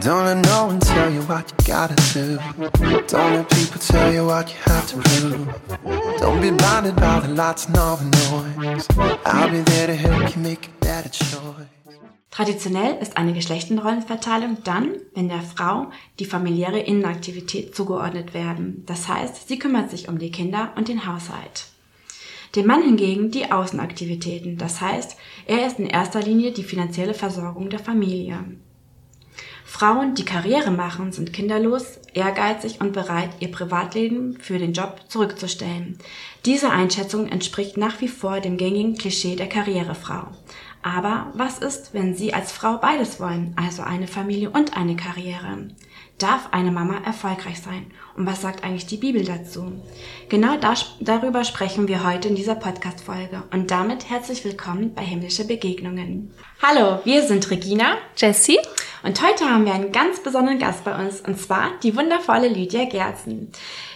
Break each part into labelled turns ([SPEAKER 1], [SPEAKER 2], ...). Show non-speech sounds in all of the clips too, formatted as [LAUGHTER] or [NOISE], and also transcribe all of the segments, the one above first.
[SPEAKER 1] Don't let no one tell you what you gotta do. Don't let people tell you what you have to prove. Don't be blinded by the lights and all the noise. I'll be there to help you make a better choice.
[SPEAKER 2] Traditionell ist eine Geschlechtenrollenverteilung dann, wenn der Frau die familiäre Innenaktivität zugeordnet werden. Das heißt, sie kümmert sich um die Kinder und den Haushalt. Dem Mann hingegen die Außenaktivitäten. Das heißt, er ist in erster Linie die finanzielle Versorgung der Familie. Frauen, die Karriere machen, sind kinderlos, ehrgeizig und bereit, ihr Privatleben für den Job zurückzustellen. Diese Einschätzung entspricht nach wie vor dem gängigen Klischee der Karrierefrau. Aber was ist, wenn Sie als Frau beides wollen, also eine Familie und eine Karriere? Darf eine Mama erfolgreich sein? Und was sagt eigentlich die Bibel dazu? Genau das, darüber sprechen wir heute in dieser Podcast-Folge. Und damit herzlich willkommen bei Himmlische Begegnungen. Hallo, wir sind Regina,
[SPEAKER 3] Jessie
[SPEAKER 2] und heute haben wir einen ganz besonderen Gast bei uns, und zwar die wundervolle Lydia Gerzen.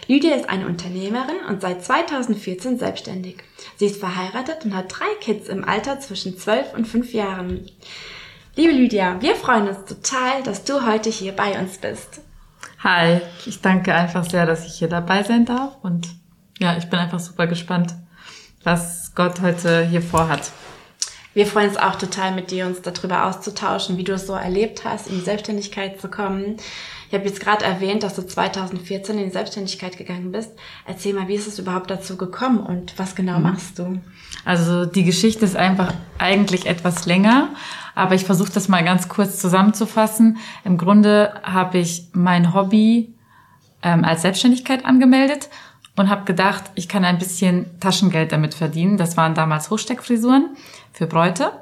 [SPEAKER 2] Lydia ist eine Unternehmerin und seit 2014 selbstständig. Sie ist verheiratet und hat drei Kids im Alter zwischen 12 und 5 Jahren. Liebe Lydia, wir freuen uns total, dass du heute hier bei uns bist.
[SPEAKER 3] Hi, ich danke einfach sehr, dass ich hier dabei sein darf und ja, ich bin einfach super gespannt, was Gott heute hier vorhat.
[SPEAKER 2] Wir freuen uns auch total mit dir, uns darüber auszutauschen, wie du es so erlebt hast, in die Selbstständigkeit zu kommen. Ich habe jetzt gerade erwähnt, dass du 2014 in die Selbstständigkeit gegangen bist. Erzähl mal, wie ist es überhaupt dazu gekommen und was genau mhm. machst du?
[SPEAKER 3] Also die Geschichte ist einfach eigentlich etwas länger, aber ich versuche das mal ganz kurz zusammenzufassen. Im Grunde habe ich mein Hobby ähm, als Selbstständigkeit angemeldet und habe gedacht, ich kann ein bisschen Taschengeld damit verdienen. Das waren damals Hochsteckfrisuren für Bräute.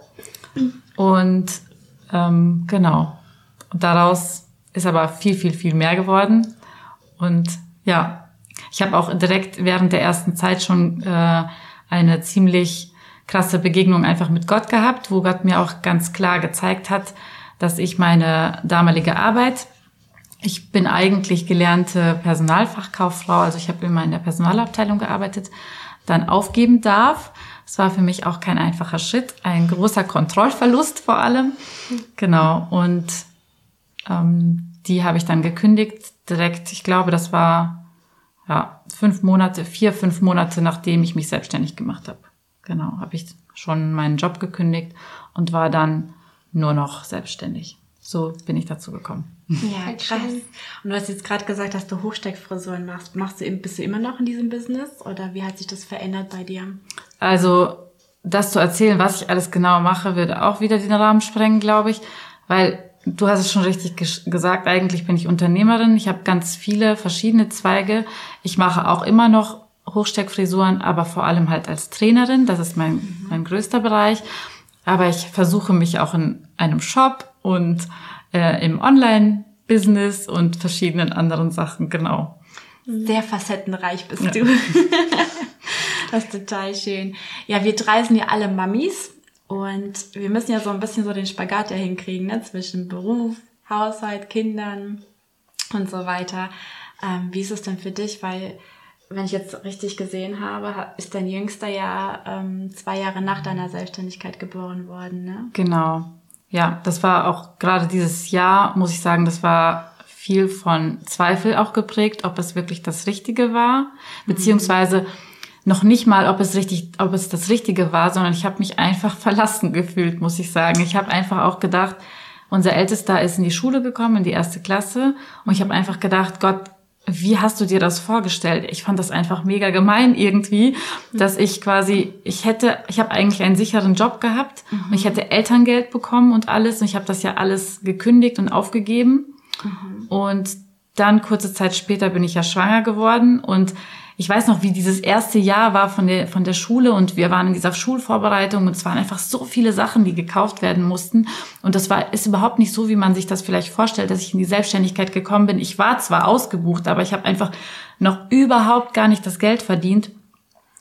[SPEAKER 3] Und ähm, genau. Und daraus ist aber viel, viel, viel mehr geworden. Und ja, ich habe auch direkt während der ersten Zeit schon äh, eine ziemlich krasse Begegnung einfach mit Gott gehabt, wo Gott mir auch ganz klar gezeigt hat, dass ich meine damalige Arbeit, ich bin eigentlich gelernte Personalfachkauffrau, also ich habe immer in der Personalabteilung gearbeitet, dann aufgeben darf es war für mich auch kein einfacher Schritt, ein großer Kontrollverlust vor allem. Genau. Und ähm, die habe ich dann gekündigt direkt. Ich glaube, das war ja fünf Monate, vier, fünf Monate, nachdem ich mich selbstständig gemacht habe. Genau, habe ich schon meinen Job gekündigt und war dann nur noch selbstständig. So bin ich dazu gekommen.
[SPEAKER 2] Ja, krass. Und du hast jetzt gerade gesagt, dass du Hochsteckfrisuren machst. Machst du, bist du immer noch in diesem Business oder wie hat sich das verändert bei dir?
[SPEAKER 3] Also, das zu erzählen, was ich alles genau mache, würde auch wieder den Rahmen sprengen, glaube ich, weil du hast es schon richtig gesagt, eigentlich bin ich Unternehmerin. Ich habe ganz viele verschiedene Zweige. Ich mache auch immer noch Hochsteckfrisuren, aber vor allem halt als Trainerin. Das ist mein, mhm. mein größter Bereich. Aber ich versuche mich auch in einem Shop und äh, im Online-Business und verschiedenen anderen Sachen, genau.
[SPEAKER 2] Sehr facettenreich bist ja. du. [LAUGHS] das ist total schön. Ja, wir drei sind ja alle Mamis und wir müssen ja so ein bisschen so den Spagat ja hinkriegen, ne? zwischen Beruf, Haushalt, Kindern und so weiter. Ähm, wie ist es denn für dich? Weil, wenn ich jetzt richtig gesehen habe, ist dein Jüngster ja ähm, zwei Jahre nach deiner Selbstständigkeit geboren worden, ne?
[SPEAKER 3] Genau. Ja, das war auch gerade dieses Jahr, muss ich sagen, das war viel von Zweifel auch geprägt, ob es wirklich das Richtige war, beziehungsweise noch nicht mal, ob es richtig, ob es das Richtige war, sondern ich habe mich einfach [LAUGHS] verlassen gefühlt, muss ich sagen. Ich habe einfach auch gedacht, unser Ältester ist in die Schule gekommen, in die erste Klasse, und ich habe einfach gedacht, Gott, wie hast du dir das vorgestellt? Ich fand das einfach mega gemein irgendwie, dass ich quasi, ich hätte, ich habe eigentlich einen sicheren Job gehabt mhm. und ich hätte Elterngeld bekommen und alles und ich habe das ja alles gekündigt und aufgegeben. Mhm. Und dann kurze Zeit später bin ich ja schwanger geworden und ich weiß noch, wie dieses erste Jahr war von der, von der Schule und wir waren in dieser Schulvorbereitung und es waren einfach so viele Sachen, die gekauft werden mussten. Und das war, ist überhaupt nicht so, wie man sich das vielleicht vorstellt, dass ich in die Selbstständigkeit gekommen bin. Ich war zwar ausgebucht, aber ich habe einfach noch überhaupt gar nicht das Geld verdient,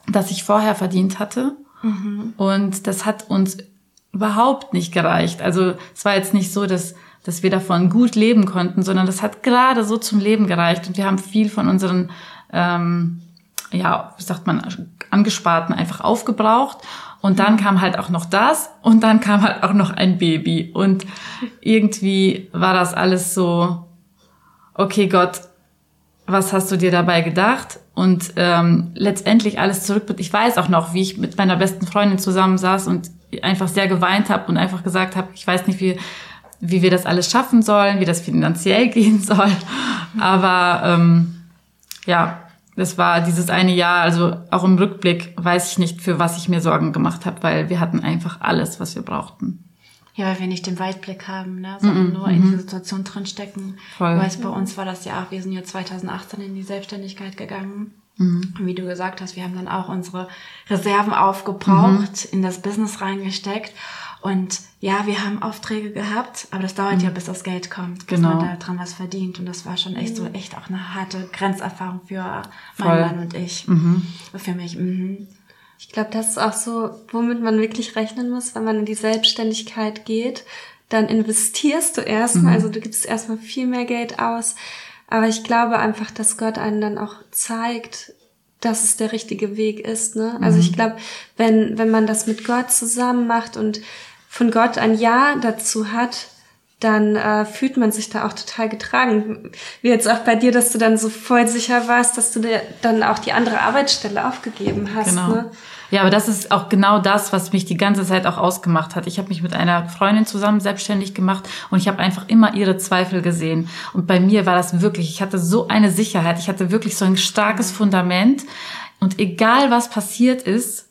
[SPEAKER 3] das ich vorher verdient hatte. Mhm. Und das hat uns überhaupt nicht gereicht. Also es war jetzt nicht so, dass dass wir davon gut leben konnten, sondern das hat gerade so zum Leben gereicht und wir haben viel von unseren ähm, ja, wie sagt man, angesparten einfach aufgebraucht. Und dann kam halt auch noch das und dann kam halt auch noch ein Baby. Und irgendwie war das alles so, okay Gott, was hast du dir dabei gedacht? Und ähm, letztendlich alles zurück. Ich weiß auch noch, wie ich mit meiner besten Freundin zusammen saß und einfach sehr geweint habe und einfach gesagt habe, ich weiß nicht, wie, wie wir das alles schaffen sollen, wie das finanziell [LAUGHS] gehen soll. Aber ähm, ja, das war dieses eine Jahr, also auch im Rückblick weiß ich nicht, für was ich mir Sorgen gemacht habe, weil wir hatten einfach alles, was wir brauchten.
[SPEAKER 2] Ja, weil wir nicht den Weitblick haben, ne? sondern mm -mm, nur in mm die Situation drinstecken. Voll. Weißt, bei uns war das ja auch, wir sind ja 2018 in die Selbstständigkeit gegangen. Mhm. Wie du gesagt hast, wir haben dann auch unsere Reserven aufgebraucht, mhm. in das Business reingesteckt. Und ja, wir haben Aufträge gehabt, aber das dauert mhm. ja, bis das Geld kommt, bis genau. man da dran was verdient. Und das war schon echt so, mhm. echt auch eine harte Grenzerfahrung für Voll. meinen Mann und ich. Mhm. Für mich. Mhm.
[SPEAKER 4] Ich glaube, das ist auch so, womit man wirklich rechnen muss, wenn man in die Selbstständigkeit geht. Dann investierst du erstmal, mhm. also du gibst erstmal viel mehr Geld aus. Aber ich glaube einfach, dass Gott einen dann auch zeigt, dass es der richtige Weg ist. Ne? Also ich glaube, wenn, wenn man das mit Gott zusammen macht und von Gott ein Ja dazu hat, dann äh, fühlt man sich da auch total getragen. Wie jetzt auch bei dir, dass du dann so voll sicher warst, dass du dir dann auch die andere Arbeitsstelle aufgegeben hast. Genau. Ne?
[SPEAKER 3] Ja, aber das ist auch genau das, was mich die ganze Zeit auch ausgemacht hat. Ich habe mich mit einer Freundin zusammen selbstständig gemacht und ich habe einfach immer ihre Zweifel gesehen. Und bei mir war das wirklich, ich hatte so eine Sicherheit, ich hatte wirklich so ein starkes Fundament. Und egal was passiert ist,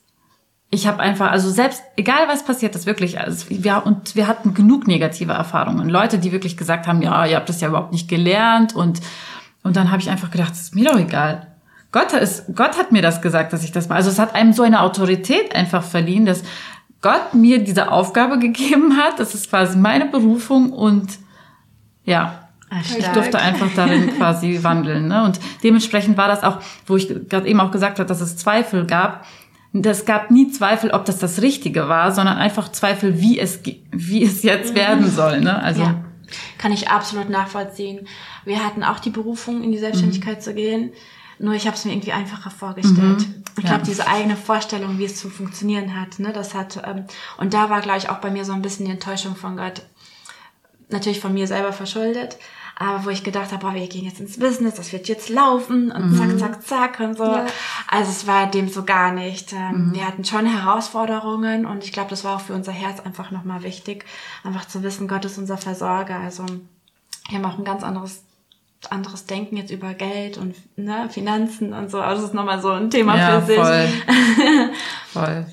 [SPEAKER 3] ich habe einfach, also selbst, egal was passiert ist, wirklich, also wir, und wir hatten genug negative Erfahrungen. Leute, die wirklich gesagt haben, ja, ihr habt das ja überhaupt nicht gelernt und, und dann habe ich einfach gedacht, das ist mir doch egal. Gott ist, Gott hat mir das gesagt, dass ich das mache. Also es hat einem so eine Autorität einfach verliehen, dass Gott mir diese Aufgabe [LAUGHS] gegeben hat. Das ist quasi meine Berufung und ja, Stark. Ich durfte einfach darin [LAUGHS] quasi wandeln. Ne? Und dementsprechend war das auch, wo ich gerade eben auch gesagt habe, dass es Zweifel gab das gab nie Zweifel, ob das das Richtige war, sondern einfach Zweifel, wie es, wie es jetzt mhm. werden soll. Ne? Also ja.
[SPEAKER 2] kann ich absolut nachvollziehen. Wir hatten auch die Berufung, in die Selbstständigkeit mhm. zu gehen. Nur ich habe es mir irgendwie einfacher vorgestellt. Mhm. Ich glaube, ja. diese eigene Vorstellung, wie es zu funktionieren hat, ne, das hat ähm, und da war, glaube ich, auch bei mir so ein bisschen die Enttäuschung von Gott. Natürlich von mir selber verschuldet, aber wo ich gedacht habe, boah, wir gehen jetzt ins Business, das wird jetzt laufen und mhm. zack, zack, zack und so. Ja. Also es war dem so gar nicht. Ähm, mhm. Wir hatten schon Herausforderungen und ich glaube, das war auch für unser Herz einfach nochmal wichtig, einfach zu wissen, Gott ist unser Versorger. Also wir haben auch ein ganz anderes anderes Denken jetzt über Geld und ne, Finanzen und so. Also das ist nochmal so ein Thema ja, für sich. Voll. [LAUGHS]
[SPEAKER 4] voll.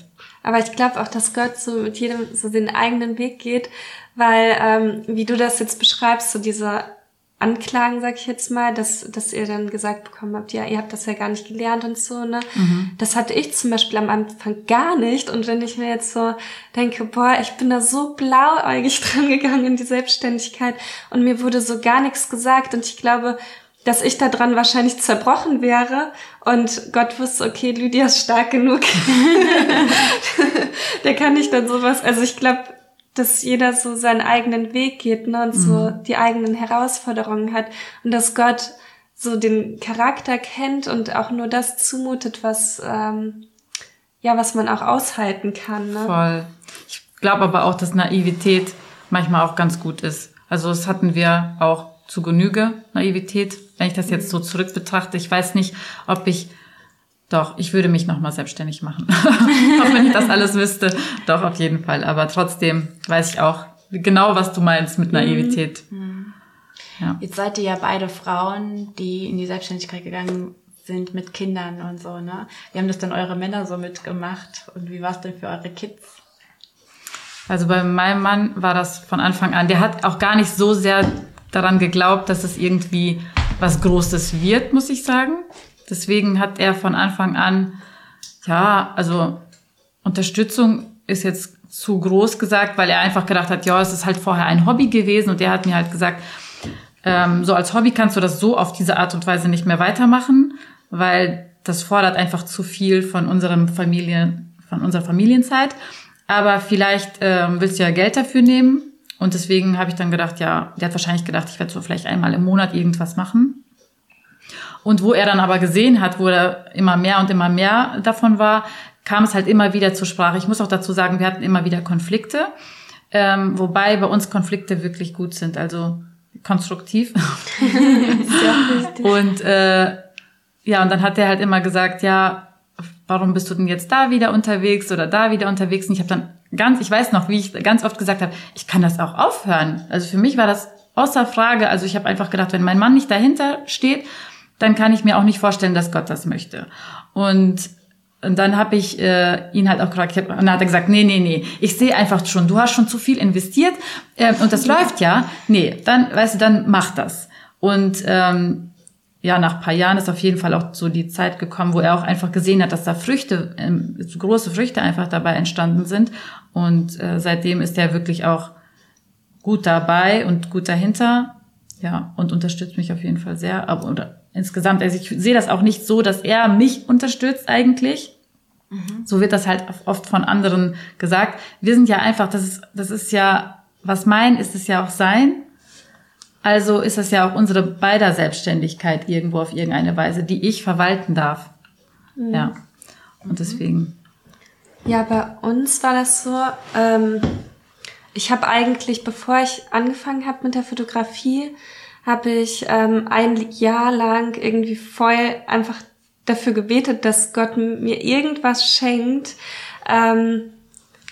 [SPEAKER 4] Aber ich glaube auch, dass Gott so mit jedem so den eigenen Weg geht, weil, ähm, wie du das jetzt beschreibst, so dieser Anklagen, sag ich jetzt mal, dass, dass ihr dann gesagt bekommen habt, ja, ihr habt das ja gar nicht gelernt und so, ne? Mhm. Das hatte ich zum Beispiel am Anfang gar nicht. Und wenn ich mir jetzt so denke, boah, ich bin da so blauäugig [LAUGHS] dran gegangen in die Selbstständigkeit und mir wurde so gar nichts gesagt und ich glaube, dass ich da dran wahrscheinlich zerbrochen wäre und Gott wusste, okay, Lydia ist stark genug. [LAUGHS] Der kann nicht dann sowas, also ich glaube, dass jeder so seinen eigenen Weg geht ne, und mhm. so die eigenen Herausforderungen hat und dass Gott so den Charakter kennt und auch nur das zumutet, was ähm, ja, was man auch aushalten kann. Ne?
[SPEAKER 3] Voll. Ich glaube aber auch, dass Naivität manchmal auch ganz gut ist. Also das hatten wir auch zu Genüge, Naivität. Wenn ich das jetzt so zurück betrachte, ich weiß nicht, ob ich doch, ich würde mich nochmal selbstständig machen. auch [LAUGHS] wenn ich das alles wüsste. Doch, auf jeden Fall. Aber trotzdem weiß ich auch genau, was du meinst mit Naivität. Mhm.
[SPEAKER 2] Ja. Jetzt seid ihr ja beide Frauen, die in die Selbstständigkeit gegangen sind mit Kindern und so, ne? Wie haben das dann eure Männer so mitgemacht? Und wie war es denn für eure Kids?
[SPEAKER 3] Also bei meinem Mann war das von Anfang an, der hat auch gar nicht so sehr daran geglaubt, dass es irgendwie was Großes wird, muss ich sagen. Deswegen hat er von Anfang an, ja, also Unterstützung ist jetzt zu groß gesagt, weil er einfach gedacht hat, ja, es ist halt vorher ein Hobby gewesen und er hat mir halt gesagt, ähm, so als Hobby kannst du das so auf diese Art und Weise nicht mehr weitermachen, weil das fordert einfach zu viel von unserem Familien, von unserer Familienzeit. Aber vielleicht ähm, willst du ja Geld dafür nehmen. Und deswegen habe ich dann gedacht, ja, der hat wahrscheinlich gedacht, ich werde so vielleicht einmal im Monat irgendwas machen. Und wo er dann aber gesehen hat, wo er immer mehr und immer mehr davon war, kam es halt immer wieder zur Sprache. Ich muss auch dazu sagen, wir hatten immer wieder Konflikte, ähm, wobei bei uns Konflikte wirklich gut sind, also konstruktiv. [LAUGHS] und äh, ja, und dann hat er halt immer gesagt, ja, warum bist du denn jetzt da wieder unterwegs oder da wieder unterwegs? Und ich habe dann ganz, ich weiß noch, wie ich ganz oft gesagt habe, ich kann das auch aufhören. Also für mich war das außer Frage. Also ich habe einfach gedacht, wenn mein Mann nicht dahinter steht, dann kann ich mir auch nicht vorstellen, dass Gott das möchte. Und und dann habe ich äh, ihn halt auch gefragt, und dann hat er gesagt, nee, nee, nee, ich sehe einfach schon, du hast schon zu viel investiert äh, und das läuft ja. Nee, dann, weißt du, dann mach das. Und ähm, ja, nach paar Jahren ist auf jeden Fall auch so die Zeit gekommen, wo er auch einfach gesehen hat, dass da Früchte, ähm, große Früchte einfach dabei entstanden sind. Und äh, seitdem ist er wirklich auch gut dabei und gut dahinter. Ja, und unterstützt mich auf jeden Fall sehr. Aber oder insgesamt, also ich sehe das auch nicht so, dass er mich unterstützt eigentlich. Mhm. So wird das halt oft von anderen gesagt. Wir sind ja einfach, das ist, das ist ja, was mein, ist es ja auch sein. Also ist es ja auch unsere beider Selbstständigkeit irgendwo auf irgendeine Weise, die ich verwalten darf. Mhm. Ja. Und deswegen.
[SPEAKER 4] Ja, bei uns war das so, ähm, ich habe eigentlich, bevor ich angefangen habe mit der Fotografie, habe ich ähm, ein Jahr lang irgendwie voll einfach dafür gebetet, dass Gott mir irgendwas schenkt, ähm,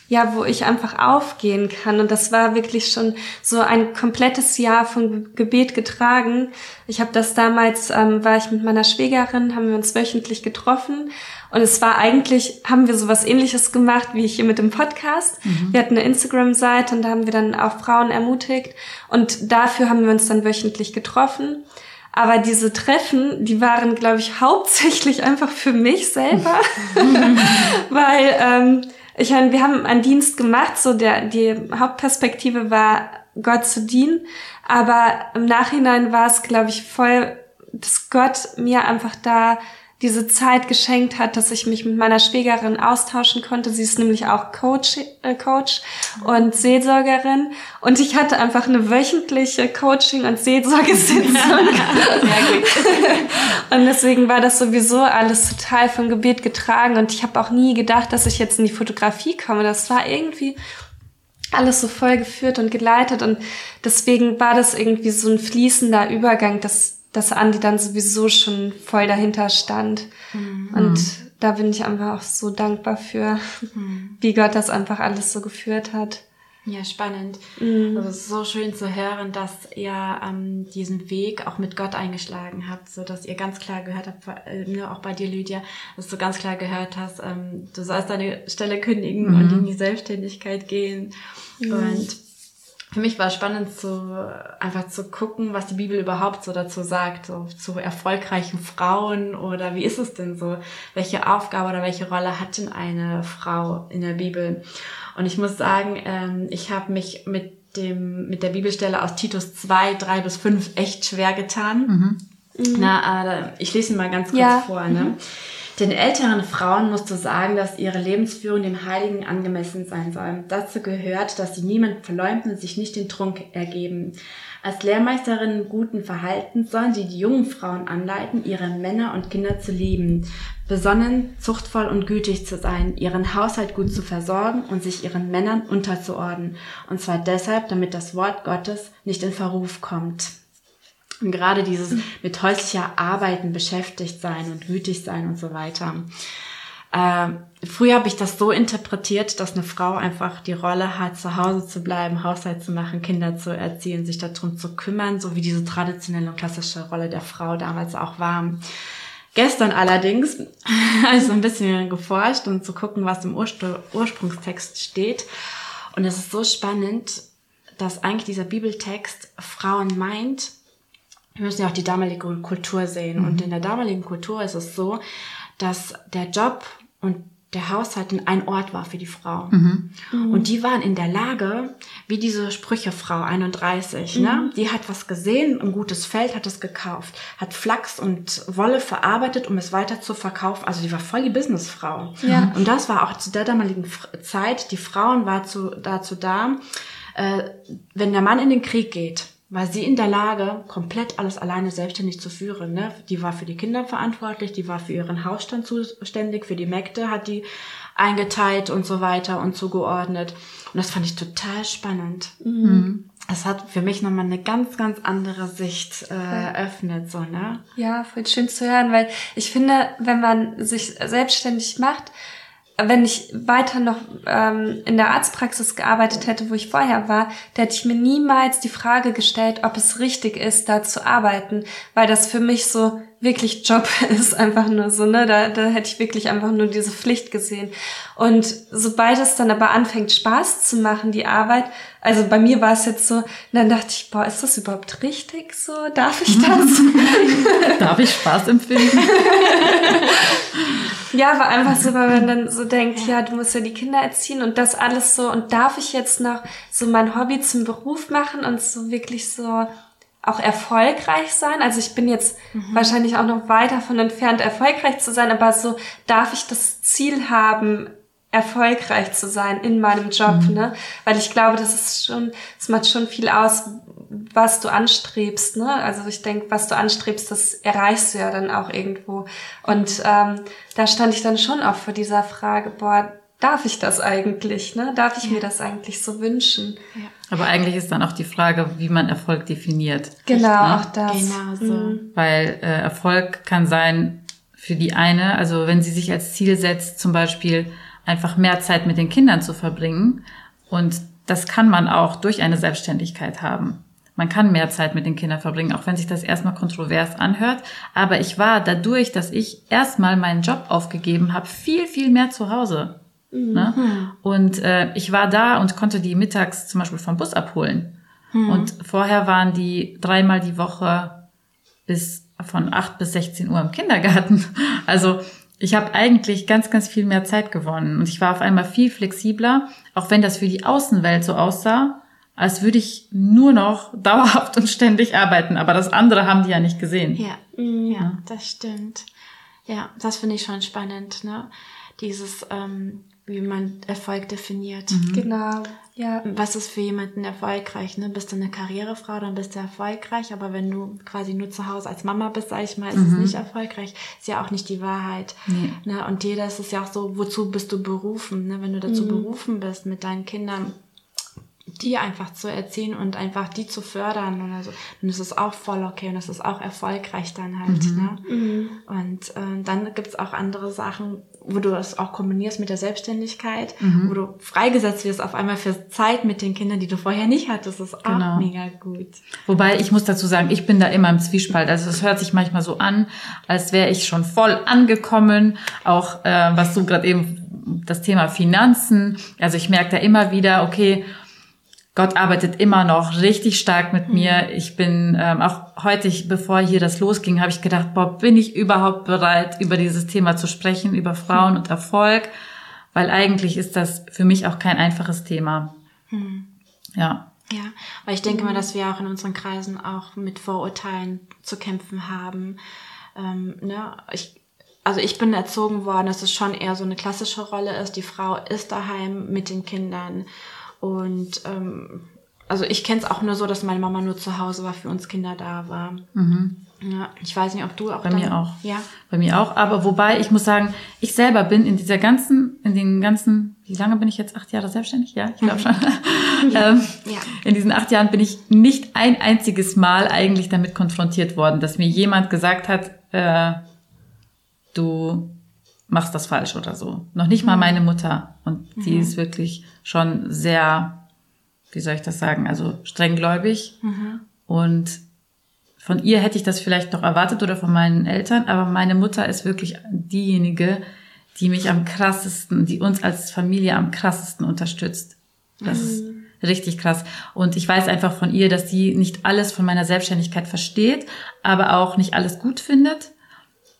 [SPEAKER 4] ja, wo ich einfach aufgehen kann. Und das war wirklich schon so ein komplettes Jahr von Gebet getragen. Ich habe das damals, ähm, war ich mit meiner Schwägerin, haben wir uns wöchentlich getroffen. Und es war eigentlich, haben wir sowas ähnliches gemacht wie hier mit dem Podcast. Mhm. Wir hatten eine Instagram-Seite und da haben wir dann auch Frauen ermutigt. Und dafür haben wir uns dann wöchentlich getroffen. Aber diese Treffen, die waren, glaube ich, [LAUGHS] hauptsächlich einfach für mich selber, [LAUGHS] [LAUGHS] weil ähm, ich meine, wir haben einen Dienst gemacht, so der die Hauptperspektive war, Gott zu dienen, aber im Nachhinein war es, glaube ich, voll, dass Gott mir einfach da diese Zeit geschenkt hat, dass ich mich mit meiner Schwägerin austauschen konnte. Sie ist nämlich auch Coach, äh, Coach und Seelsorgerin. Und ich hatte einfach eine wöchentliche Coaching- und Seelsorgesitzung. [LAUGHS] und deswegen war das sowieso alles total von Gebet getragen. Und ich habe auch nie gedacht, dass ich jetzt in die Fotografie komme. Das war irgendwie alles so voll geführt und geleitet. Und deswegen war das irgendwie so ein fließender Übergang, dass dass Andi dann sowieso schon voll dahinter stand. Mhm. Und da bin ich einfach auch so dankbar für, mhm. wie Gott das einfach alles so geführt hat.
[SPEAKER 2] Ja, spannend. Mhm. Also es ist so schön zu hören, dass ihr ähm, diesen Weg auch mit Gott eingeschlagen habt, so dass ihr ganz klar gehört habt, äh, ne, auch bei dir, Lydia, dass du ganz klar gehört hast, ähm, du sollst deine Stelle kündigen mhm. und in die Selbstständigkeit gehen. Mhm. Und für mich war es spannend zu einfach zu gucken, was die Bibel überhaupt so dazu sagt, so zu erfolgreichen Frauen oder wie ist es denn so? Welche Aufgabe oder welche Rolle hat denn eine Frau in der Bibel? Und ich muss sagen, ähm, ich habe mich mit dem mit der Bibelstelle aus Titus 2, 3 bis 5 echt schwer getan. Mhm. Na, äh, ich lese ihn mal ganz kurz ja. vor. Ne? Mhm. Den älteren Frauen musst du sagen, dass ihre Lebensführung dem Heiligen angemessen sein soll. Dazu gehört, dass sie niemanden verleumden und sich nicht den Trunk ergeben. Als Lehrmeisterinnen guten Verhaltens sollen sie die jungen Frauen anleiten, ihre Männer und Kinder zu lieben, besonnen, zuchtvoll und gütig zu sein, ihren Haushalt gut zu versorgen und sich ihren Männern unterzuordnen. Und zwar deshalb, damit das Wort Gottes nicht in Verruf kommt. Und gerade dieses mit häuslicher Arbeiten beschäftigt sein und gütig sein und so weiter. Äh, früher habe ich das so interpretiert, dass eine Frau einfach die Rolle hat, zu Hause zu bleiben, Haushalt zu machen, Kinder zu erziehen, sich darum zu kümmern, so wie diese traditionelle und klassische Rolle der Frau damals auch war. Gestern allerdings habe [LAUGHS] ich so ein bisschen geforscht, um zu gucken, was im Urspr Ursprungstext steht. Und es ist so spannend, dass eigentlich dieser Bibeltext Frauen meint, wir müssen ja auch die damalige Kultur sehen. Mhm. Und in der damaligen Kultur ist es so, dass der Job und der Haushalt in ein Ort war für die Frau. Mhm. Und die waren in der Lage, wie diese Sprüchefrau 31, ne? mhm. ne? Die hat was gesehen, ein gutes Feld, hat es gekauft, hat Flachs und Wolle verarbeitet, um es weiter zu verkaufen. Also die war voll die Businessfrau. Ja. Und das war auch zu der damaligen Zeit, die Frauen war zu, dazu da, äh, wenn der Mann in den Krieg geht, war sie in der Lage, komplett alles alleine selbstständig zu führen. Ne? Die war für die Kinder verantwortlich, die war für ihren Hausstand zuständig, für die Mägde hat die eingeteilt und so weiter und zugeordnet. Und das fand ich total spannend. Mhm. Es hat für mich nochmal eine ganz, ganz andere Sicht äh, eröffnet, so, ne?
[SPEAKER 4] Ja, voll schön zu hören, weil ich finde, wenn man sich selbstständig macht, wenn ich weiter noch ähm, in der Arztpraxis gearbeitet hätte, wo ich vorher war, da hätte ich mir niemals die Frage gestellt, ob es richtig ist, da zu arbeiten, weil das für mich so wirklich Job [LAUGHS] ist, einfach nur so, ne? Da, da hätte ich wirklich einfach nur diese Pflicht gesehen. Und sobald es dann aber anfängt, Spaß zu machen, die Arbeit, also bei mir war es jetzt so, dann dachte ich, boah, ist das überhaupt richtig so? Darf ich das? [LAUGHS]
[SPEAKER 3] Darf ich Spaß empfinden? [LAUGHS]
[SPEAKER 4] ja, aber einfach so, weil man dann so denkt, ja, du musst ja die Kinder erziehen und das alles so, und darf ich jetzt noch so mein Hobby zum Beruf machen und so wirklich so auch erfolgreich sein. Also ich bin jetzt mhm. wahrscheinlich auch noch weit davon entfernt, erfolgreich zu sein, aber so darf ich das Ziel haben, erfolgreich zu sein in meinem Job, mhm. ne? Weil ich glaube, das ist schon, es macht schon viel aus, was du anstrebst, ne? Also ich denke, was du anstrebst, das erreichst du ja dann auch irgendwo. Und ähm, da stand ich dann schon auch vor dieser Frage, boah, darf ich das eigentlich, ne? Darf ich ja. mir das eigentlich so wünschen?
[SPEAKER 3] Ja. Aber eigentlich ist dann auch die Frage, wie man Erfolg definiert.
[SPEAKER 4] Genau, ne? auch das.
[SPEAKER 2] Genau so. Mhm.
[SPEAKER 3] Weil äh, Erfolg kann sein für die eine, also wenn sie sich als Ziel setzt, zum Beispiel einfach mehr Zeit mit den Kindern zu verbringen. Und das kann man auch durch eine Selbstständigkeit haben. Man kann mehr Zeit mit den Kindern verbringen, auch wenn sich das erstmal kontrovers anhört. Aber ich war dadurch, dass ich erstmal meinen Job aufgegeben habe, viel, viel mehr zu Hause. Ne? Mhm. Und äh, ich war da und konnte die mittags zum Beispiel vom Bus abholen. Mhm. Und vorher waren die dreimal die Woche bis von acht bis 16 Uhr im Kindergarten. [LAUGHS] Also ich habe eigentlich ganz, ganz viel mehr Zeit gewonnen. Und ich war auf einmal viel flexibler, auch wenn das für die Außenwelt so aussah, als würde ich nur noch [LAUGHS] dauerhaft und ständig arbeiten. Aber das andere haben die ja nicht gesehen.
[SPEAKER 2] Ja, mhm. ja, das stimmt. Ja, das finde ich schon spannend, ne? Dieses, ähm, wie man Erfolg definiert.
[SPEAKER 4] Mhm. Genau. Ja.
[SPEAKER 2] Was ist für jemanden erfolgreich? Ne? Bist du eine Karrierefrau, dann bist du erfolgreich. Aber wenn du quasi nur zu Hause als Mama bist, sag ich mal, ist mhm. es nicht erfolgreich. Ist ja auch nicht die Wahrheit. Nee. Ne? Und jeder ist es ja auch so, wozu bist du berufen? Ne? Wenn du dazu mhm. berufen bist, mit deinen Kindern die einfach zu erziehen und einfach die zu fördern oder so, dann ist es auch voll okay und das ist auch erfolgreich dann halt. Mhm. Ne? Mhm. Und äh, dann gibt's auch andere Sachen, wo du es auch kombinierst mit der Selbstständigkeit, mhm. wo du freigesetzt wirst auf einmal für Zeit mit den Kindern, die du vorher nicht hattest. Das ist auch genau. mega gut.
[SPEAKER 3] Wobei ich muss dazu sagen, ich bin da immer im Zwiespalt. Also es hört sich manchmal so an, als wäre ich schon voll angekommen. Auch äh, was du gerade eben das Thema Finanzen. Also ich merke da immer wieder, okay, Gott arbeitet immer noch richtig stark mit mir. Mhm. Ich bin ähm, auch heute, bevor hier das losging, habe ich gedacht, boah, bin ich überhaupt bereit, über dieses Thema zu sprechen, über Frauen mhm. und Erfolg? Weil eigentlich ist das für mich auch kein einfaches Thema. Mhm. Ja.
[SPEAKER 2] Ja, weil ich denke mal, dass wir auch in unseren Kreisen auch mit Vorurteilen zu kämpfen haben. Ähm, ne? ich, also ich bin erzogen worden, dass es schon eher so eine klassische Rolle ist. Die Frau ist daheim mit den Kindern und ähm, also ich kenne es auch nur so, dass meine Mama nur zu Hause war, für uns Kinder da war. Mhm. Ja, ich weiß nicht, ob du auch.
[SPEAKER 3] Bei dann, mir auch. Ja. Bei mir auch. Aber wobei, ich muss sagen, ich selber bin in dieser ganzen, in den ganzen, wie lange bin ich jetzt? Acht Jahre selbstständig? Ja, ich glaube schon. [LAUGHS] ja. ähm, ja. In diesen acht Jahren bin ich nicht ein einziges Mal eigentlich damit konfrontiert worden, dass mir jemand gesagt hat, äh, du machst das falsch oder so. Noch nicht mal mhm. meine Mutter. Und mhm. die ist wirklich schon sehr, wie soll ich das sagen, also strenggläubig. Mhm. Und von ihr hätte ich das vielleicht noch erwartet oder von meinen Eltern, aber meine Mutter ist wirklich diejenige, die mich am krassesten, die uns als Familie am krassesten unterstützt. Das ist mhm. richtig krass. Und ich weiß einfach von ihr, dass sie nicht alles von meiner Selbstständigkeit versteht, aber auch nicht alles gut findet,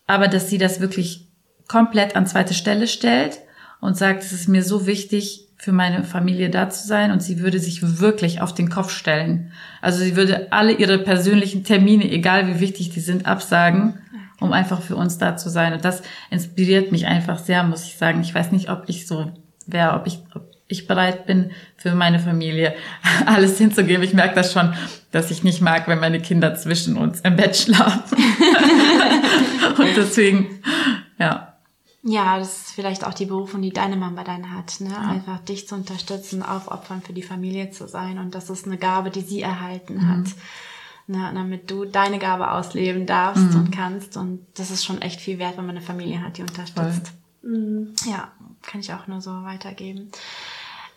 [SPEAKER 3] aber dass sie das wirklich komplett an zweite Stelle stellt und sagt, es ist mir so wichtig, für meine Familie da zu sein und sie würde sich wirklich auf den Kopf stellen. Also sie würde alle ihre persönlichen Termine, egal wie wichtig die sind, absagen, um einfach für uns da zu sein. Und das inspiriert mich einfach sehr, muss ich sagen. Ich weiß nicht, ob ich so wäre, ob ich, ob ich bereit bin, für meine Familie [LAUGHS] alles hinzugeben. Ich merke das schon, dass ich nicht mag, wenn meine Kinder zwischen uns im Bett schlafen. [LAUGHS] Und deswegen, ja.
[SPEAKER 2] Ja, das ist vielleicht auch die Berufung, die deine Mama dann hat, ne? Ja. Einfach dich zu unterstützen, aufopfern für die Familie zu sein. Und das ist eine Gabe, die sie erhalten mhm. hat. Ne? Damit du deine Gabe ausleben darfst mhm. und kannst. Und das ist schon echt viel wert, wenn man eine Familie hat, die unterstützt. Mhm. Ja, kann ich auch nur so weitergeben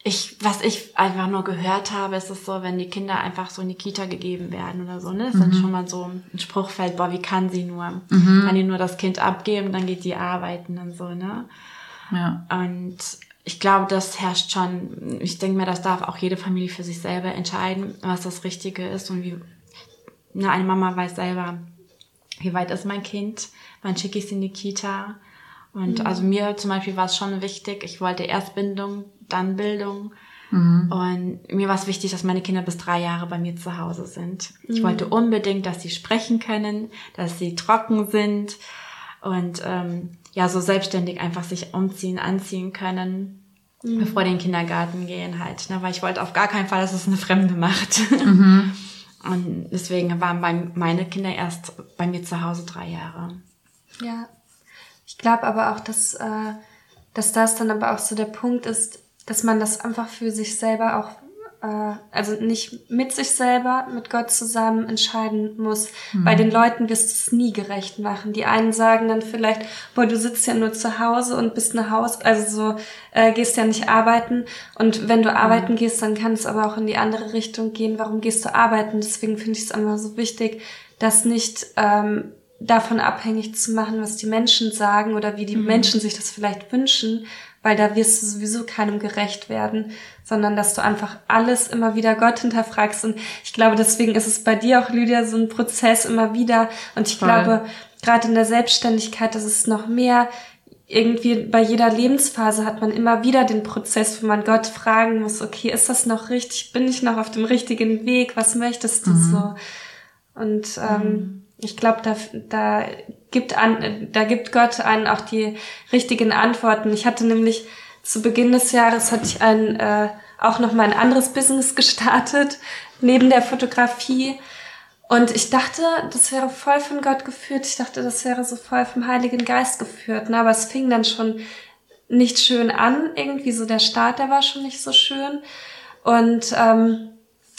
[SPEAKER 2] ich, was ich einfach nur gehört habe, ist es so, wenn die Kinder einfach so in die Kita gegeben werden oder so, ne? Das mhm. dann schon mal so ein Spruch fällt, boah, wie kann sie nur? Mhm. Kann die nur das Kind abgeben, dann geht sie arbeiten und so, ne? Ja. Und ich glaube, das herrscht schon, ich denke mir, das darf auch jede Familie für sich selber entscheiden, was das Richtige ist und wie, ne, eine Mama weiß selber, wie weit ist mein Kind, wann schicke ich es in die Kita, und mhm. also mir zum Beispiel war es schon wichtig, ich wollte erst Bindung, dann Bildung. Mhm. Und mir war es wichtig, dass meine Kinder bis drei Jahre bei mir zu Hause sind. Mhm. Ich wollte unbedingt, dass sie sprechen können, dass sie trocken sind und ähm, ja, so selbstständig einfach sich umziehen, anziehen können, mhm. bevor den Kindergarten gehen halt. Ne? Weil ich wollte auf gar keinen Fall, dass es eine Fremde macht. Mhm. [LAUGHS] Und deswegen waren meine Kinder erst bei mir zu Hause drei Jahre.
[SPEAKER 4] Ja, ich glaube aber auch, dass, äh, dass das dann aber auch so der Punkt ist, dass man das einfach für sich selber auch, äh, also nicht mit sich selber, mit Gott zusammen entscheiden muss. Mhm. Bei den Leuten wirst du es nie gerecht machen. Die einen sagen dann vielleicht, boah, du sitzt ja nur zu Hause und bist eine Haus, also so, äh, gehst ja nicht arbeiten. Und wenn du arbeiten mhm. gehst, dann kann es aber auch in die andere Richtung gehen. Warum gehst du arbeiten? Deswegen finde ich es einfach so wichtig, dass nicht ähm, davon abhängig zu machen, was die Menschen sagen oder wie die mhm. Menschen sich das vielleicht wünschen, weil da wirst du sowieso keinem gerecht werden, sondern dass du einfach alles immer wieder Gott hinterfragst. Und ich glaube, deswegen ist es bei dir auch, Lydia, so ein Prozess immer wieder. Und ich Voll. glaube, gerade in der Selbstständigkeit, das ist noch mehr irgendwie bei jeder Lebensphase hat man immer wieder den Prozess, wo man Gott fragen muss, okay, ist das noch richtig? Bin ich noch auf dem richtigen Weg? Was möchtest du mhm. so? Und ähm, mhm ich glaube, da, da gibt an, da gibt Gott einen auch die richtigen Antworten. Ich hatte nämlich zu Beginn des Jahres hatte ich ein äh, auch noch mal ein anderes Business [LAUGHS] gestartet neben der Fotografie und ich dachte, das wäre voll von Gott geführt. Ich dachte, das wäre so voll vom Heiligen Geist geführt. Ne? Aber es fing dann schon nicht schön an. Irgendwie so der Start, der war schon nicht so schön. Und ähm,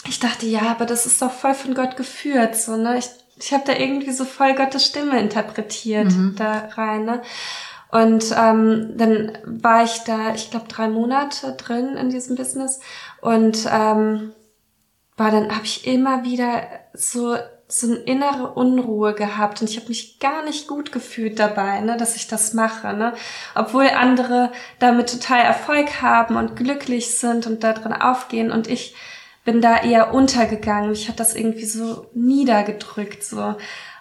[SPEAKER 4] ich dachte, ja, aber das ist doch voll von Gott geführt. So, ne? Ich ich habe da irgendwie so voll Gottes Stimme interpretiert mhm. da rein. Ne? Und ähm, dann war ich da, ich glaube, drei Monate drin in diesem Business und ähm, war dann habe ich immer wieder so so eine innere Unruhe gehabt und ich habe mich gar nicht gut gefühlt dabei, ne, dass ich das mache, ne, obwohl andere damit total Erfolg haben und glücklich sind und da drin aufgehen und ich bin da eher untergegangen. Mich hat das irgendwie so niedergedrückt, so.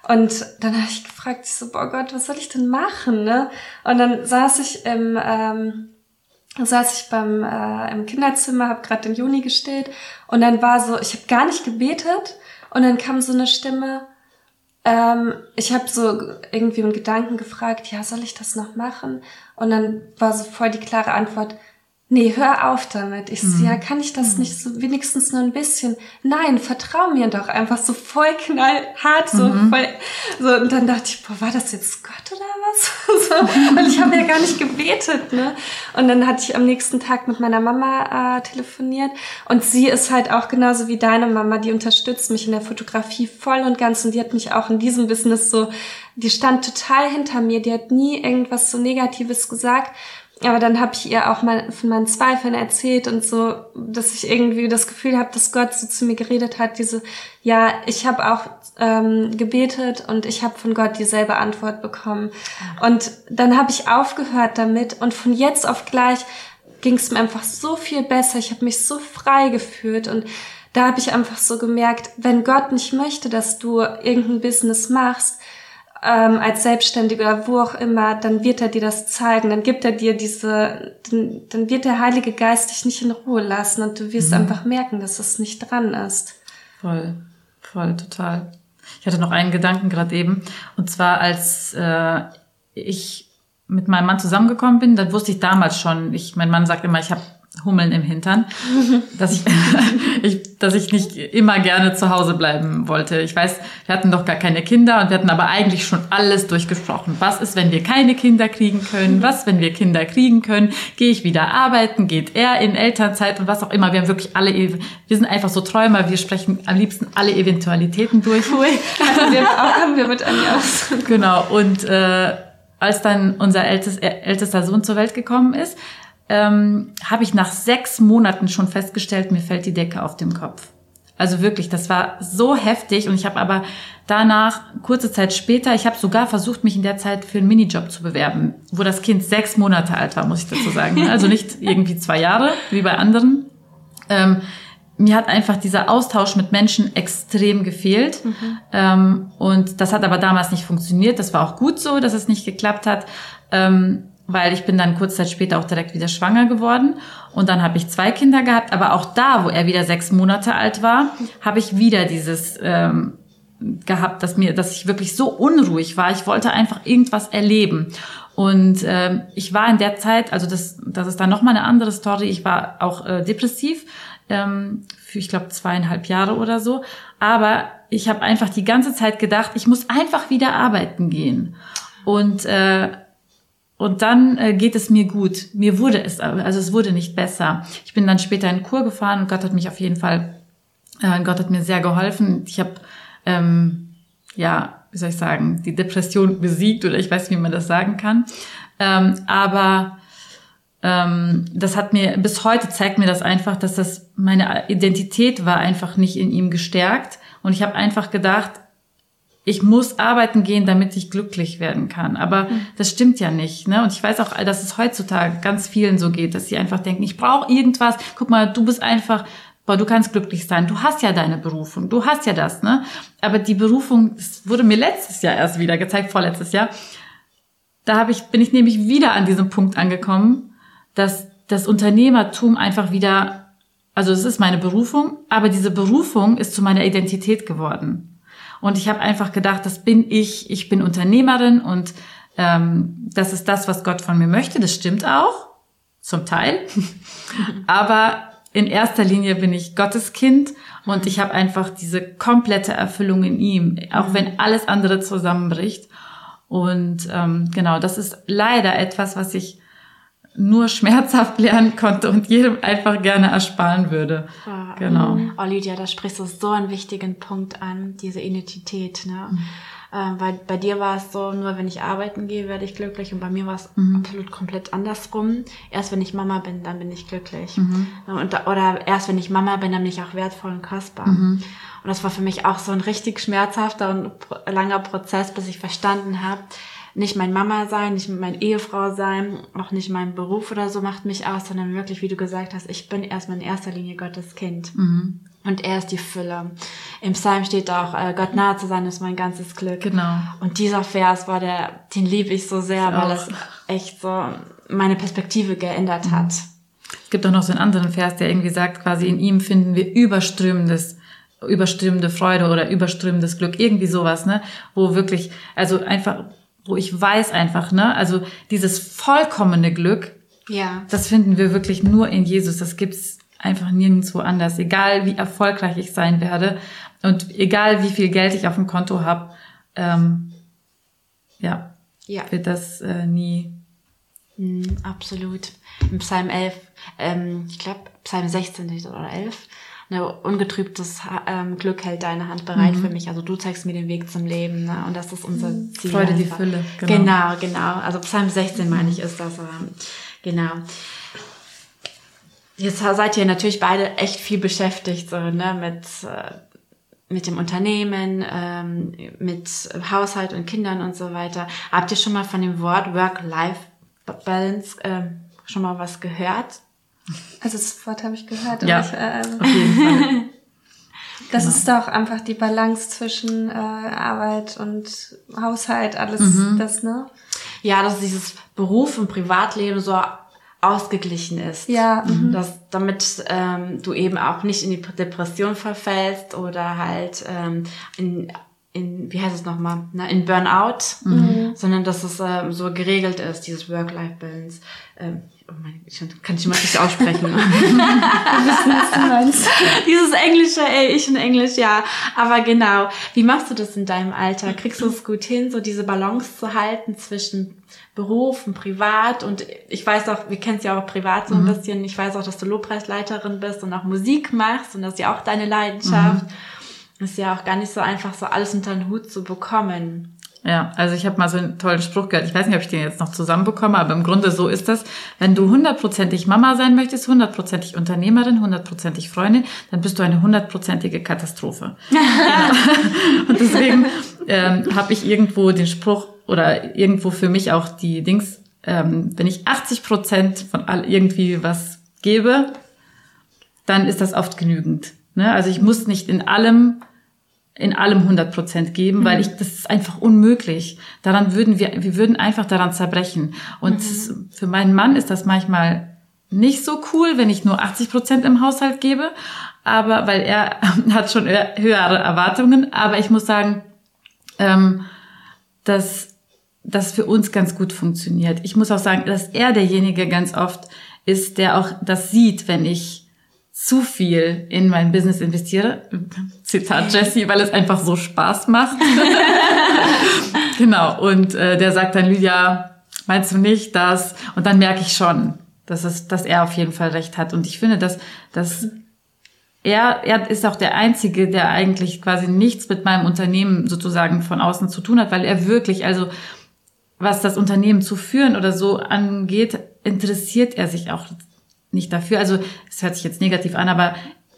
[SPEAKER 4] Und dann habe ich gefragt, ich so, boah Gott, was soll ich denn machen, ne? Und dann saß ich im, ähm, saß ich beim äh, im Kinderzimmer, habe gerade den Juni gestillt und dann war so, ich habe gar nicht gebetet und dann kam so eine Stimme, ähm, ich habe so irgendwie im Gedanken gefragt, ja, soll ich das noch machen? Und dann war so voll die klare Antwort, nee, hör auf damit. Ich so, ja, mhm. kann ich das mhm. nicht so wenigstens nur ein bisschen? Nein, vertrau mir doch einfach so voll knallhart, so mhm. voll, so, und dann dachte ich, boah, war das jetzt Gott oder was? [LAUGHS] so, und ich habe ja gar nicht gebetet, ne? Und dann hatte ich am nächsten Tag mit meiner Mama äh, telefoniert und sie ist halt auch genauso wie deine Mama, die unterstützt mich in der Fotografie voll und ganz und die hat mich auch in diesem Business so, die stand total hinter mir, die hat nie irgendwas so Negatives gesagt aber dann habe ich ihr auch mal von meinen Zweifeln erzählt und so, dass ich irgendwie das Gefühl habe, dass Gott so zu mir geredet hat, diese, ja, ich habe auch ähm, gebetet und ich habe von Gott dieselbe Antwort bekommen. Und dann habe ich aufgehört damit und von jetzt auf gleich ging es mir einfach so viel besser. Ich habe mich so frei gefühlt und da habe ich einfach so gemerkt, wenn Gott nicht möchte, dass du irgendein Business machst, ähm, als Selbstständiger, wo auch immer, dann wird er dir das zeigen, dann gibt er dir diese, dann, dann wird der Heilige Geist dich nicht in Ruhe lassen und du wirst mhm. einfach merken, dass es nicht dran ist.
[SPEAKER 3] Voll, voll, total. Ich hatte noch einen Gedanken gerade eben, und zwar als äh, ich mit meinem Mann zusammengekommen bin, dann wusste ich damals schon, ich, mein Mann sagt immer, ich habe Hummeln im Hintern, dass ich, [LAUGHS] ich, dass ich nicht immer gerne zu Hause bleiben wollte. Ich weiß, wir hatten doch gar keine Kinder und wir hatten aber eigentlich schon alles durchgesprochen. Was ist, wenn wir keine Kinder kriegen können? Was, wenn wir Kinder kriegen können? Gehe ich wieder arbeiten? Geht er in Elternzeit und was auch immer? Wir haben wirklich alle, wir sind einfach so Träumer. Wir sprechen am liebsten alle Eventualitäten durch.
[SPEAKER 4] Cool. wir, haben wir mit Anja aus.
[SPEAKER 3] Genau. Und äh, als dann unser ältest, ältester Sohn zur Welt gekommen ist, ähm, habe ich nach sechs Monaten schon festgestellt, mir fällt die Decke auf dem Kopf. Also wirklich, das war so heftig und ich habe aber danach, kurze Zeit später, ich habe sogar versucht, mich in der Zeit für einen Minijob zu bewerben, wo das Kind sechs Monate alt war, muss ich dazu sagen. [LAUGHS] Also nicht irgendwie zwei Jahre, wie bei anderen. Ähm, mir hat einfach dieser Austausch mit Menschen extrem gefehlt. Mhm. Ähm, und das hat aber damals nicht funktioniert. Das war auch gut so, dass es nicht geklappt hat. Ähm, weil ich bin dann kurz Zeit später auch direkt wieder schwanger geworden. Und dann habe ich zwei Kinder gehabt, aber auch da, wo er wieder sechs Monate alt war, habe ich wieder dieses ähm, gehabt, dass mir, dass ich wirklich so unruhig war. Ich wollte einfach irgendwas erleben. Und ähm, ich war in der Zeit, also das, das ist dann noch mal eine andere Story. Ich war auch äh, depressiv ähm, für ich glaube zweieinhalb Jahre oder so, aber ich habe einfach die ganze Zeit gedacht, ich muss einfach wieder arbeiten gehen. Und äh, und dann äh, geht es mir gut. Mir wurde es, also es wurde nicht besser. Ich bin dann später in Kur gefahren und Gott hat mich auf jeden Fall, äh, Gott hat mir sehr geholfen. Ich habe, ähm, ja, wie soll ich sagen, die Depression besiegt oder ich weiß, wie man das sagen kann. Ähm, aber ähm, das hat mir, bis heute zeigt mir das einfach, dass das meine Identität war einfach nicht in ihm gestärkt. Und ich habe einfach gedacht, ich muss arbeiten gehen, damit ich glücklich werden kann. Aber mhm. das stimmt ja nicht. Ne? Und ich weiß auch, dass es heutzutage ganz vielen so geht, dass sie einfach denken, ich brauche irgendwas. Guck mal, du bist einfach, boah, du kannst glücklich sein. Du hast ja deine Berufung. Du hast ja das. Ne? Aber die Berufung, das wurde mir letztes Jahr erst wieder gezeigt, vorletztes Jahr. Da hab ich, bin ich nämlich wieder an diesem Punkt angekommen, dass das Unternehmertum einfach wieder, also es ist meine Berufung, aber diese Berufung ist zu meiner Identität geworden. Und ich habe einfach gedacht, das bin ich, ich bin Unternehmerin und ähm, das ist das, was Gott von mir möchte. Das stimmt auch, zum Teil. [LAUGHS] Aber in erster Linie bin ich Gottes Kind und ich habe einfach diese komplette Erfüllung in ihm, auch wenn alles andere zusammenbricht. Und ähm, genau, das ist leider etwas, was ich nur schmerzhaft lernen konnte und jedem einfach gerne ersparen würde.
[SPEAKER 2] Ah, genau. Oh, Lydia, da sprichst du so einen wichtigen Punkt an, diese Identität. Ne? Mhm. Ähm, weil bei dir war es so, nur wenn ich arbeiten gehe, werde ich glücklich und bei mir war es mhm. absolut komplett andersrum. Erst wenn ich Mama bin, dann bin ich glücklich. Mhm. Und, oder erst wenn ich Mama bin, dann bin ich auch wertvoll und kostbar. Mhm. Und das war für mich auch so ein richtig schmerzhafter und langer Prozess, bis ich verstanden habe, nicht mein Mama sein, nicht mein Ehefrau sein, auch nicht mein Beruf oder so macht mich aus, sondern wirklich, wie du gesagt hast, ich bin erstmal in erster Linie Gottes Kind. Mhm. Und er ist die Fülle. Im Psalm steht auch, äh, Gott nahe zu sein ist mein ganzes Glück.
[SPEAKER 3] Genau.
[SPEAKER 2] Und dieser Vers war der, den liebe ich so sehr, ich weil es echt so meine Perspektive geändert mhm. hat.
[SPEAKER 3] Es gibt auch noch so einen anderen Vers, der irgendwie sagt, quasi in ihm finden wir überströmendes überströmende Freude oder überströmendes Glück, irgendwie sowas, ne? Wo wirklich, also einfach wo ich weiß einfach, ne, also dieses vollkommene Glück,
[SPEAKER 2] ja.
[SPEAKER 3] das finden wir wirklich nur in Jesus. Das gibt's einfach nirgendwo anders. Egal wie erfolgreich ich sein werde und egal wie viel Geld ich auf dem Konto habe, ähm, ja, ja, wird das äh, nie.
[SPEAKER 2] Mm, absolut. Im Psalm 11, ähm, ich glaube Psalm 16 oder 11, ne, ungetrübtes ähm, Glück hält deine Hand bereit mhm. für mich. Also du zeigst mir den Weg zum Leben. Ne? Und das ist unser mhm. Ziel.
[SPEAKER 3] Freude einfach. die Fülle.
[SPEAKER 2] Genau. genau, genau. Also Psalm 16 meine ich ist das. Ähm, genau. Jetzt seid ihr natürlich beide echt viel beschäftigt, so, ne, mit, äh, mit dem Unternehmen, ähm, mit Haushalt und Kindern und so weiter. Habt ihr schon mal von dem Wort Work-Life-Balance äh, schon mal was gehört?
[SPEAKER 4] Also das Wort habe ich gehört.
[SPEAKER 3] Ja,
[SPEAKER 4] ich, äh, auf jeden Fall. [LAUGHS] Das genau. ist doch einfach die Balance zwischen äh, Arbeit und Haushalt, alles mhm. das, ne?
[SPEAKER 2] Ja, dass dieses Beruf und Privatleben so ausgeglichen ist.
[SPEAKER 4] Ja.
[SPEAKER 2] Mhm. Dass, damit ähm, du eben auch nicht in die Depression verfällst oder halt ähm, in, in wie heißt es nochmal, ne, in Burnout, mhm. sondern dass es ähm, so geregelt ist, dieses Work-Life-Balance. Ähm, oh mein, ich kann ich mal nicht aussprechen. wissen, was [LAUGHS] du meinst. Dieses Englische, ey, ich in Englisch, ja. Aber genau, wie machst du das in deinem Alter? Kriegst du es gut hin, so diese Balance zu halten zwischen Beruf und Privat? Und ich weiß auch, wir kennen es ja auch privat so ein mhm. bisschen. Ich weiß auch, dass du Lobpreisleiterin bist und auch Musik machst und das ist ja auch deine Leidenschaft. Mhm. Ist ja auch gar nicht so einfach, so alles unter den Hut zu bekommen.
[SPEAKER 3] Ja, also ich habe mal so einen tollen Spruch gehört. Ich weiß nicht, ob ich den jetzt noch zusammenbekomme, aber im Grunde so ist das. Wenn du hundertprozentig Mama sein möchtest, hundertprozentig Unternehmerin, hundertprozentig Freundin, dann bist du eine hundertprozentige Katastrophe. [LAUGHS] Und deswegen ähm, habe ich irgendwo den Spruch oder irgendwo für mich auch die Dings, ähm, wenn ich 80 Prozent von all irgendwie was gebe, dann ist das oft genügend. Ne? Also ich muss nicht in allem in allem 100 Prozent geben, mhm. weil ich, das ist einfach unmöglich. Daran würden wir, wir würden einfach daran zerbrechen. Und mhm. für meinen Mann ist das manchmal nicht so cool, wenn ich nur 80 Prozent im Haushalt gebe, aber, weil er [LAUGHS] hat schon höhere Erwartungen, aber ich muss sagen, ähm, dass das für uns ganz gut funktioniert. Ich muss auch sagen, dass er derjenige ganz oft ist, der auch das sieht, wenn ich zu viel in mein Business investiere. Zitat Jesse, weil es einfach so Spaß macht. [LAUGHS] genau. Und äh, der sagt dann, Lydia, meinst du nicht das? Und dann merke ich schon, dass, es, dass er auf jeden Fall recht hat. Und ich finde, dass, dass er, er ist auch der Einzige, der eigentlich quasi nichts mit meinem Unternehmen sozusagen von außen zu tun hat, weil er wirklich, also was das Unternehmen zu führen oder so angeht, interessiert er sich auch nicht dafür. Also es hört sich jetzt negativ an, aber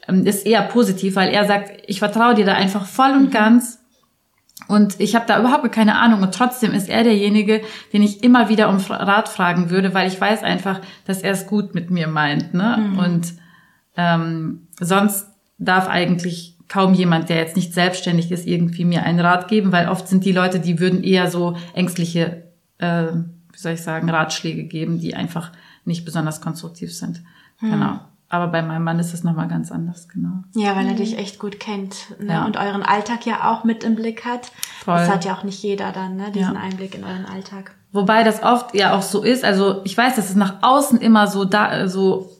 [SPEAKER 3] ist eher positiv, weil er sagt, ich vertraue dir da einfach voll und mhm. ganz. Und ich habe da überhaupt keine Ahnung. Und trotzdem ist er derjenige, den ich immer wieder um Rat fragen würde, weil ich weiß einfach, dass er es gut mit mir meint. Ne? Mhm. Und ähm, sonst darf eigentlich kaum jemand, der jetzt nicht selbstständig ist, irgendwie mir einen Rat geben, weil oft sind die Leute, die würden eher so ängstliche, äh, wie soll ich sagen, Ratschläge geben, die einfach nicht besonders konstruktiv sind. Hm. Genau. Aber bei meinem Mann ist es nochmal ganz anders, genau.
[SPEAKER 2] Ja, weil er dich echt gut kennt ne? Ja. und euren Alltag ja auch mit im Blick hat. Voll. Das hat ja auch nicht jeder dann, ne? diesen ja. Einblick in euren Alltag.
[SPEAKER 3] Wobei das oft ja auch so ist. Also ich weiß, dass es nach außen immer so da so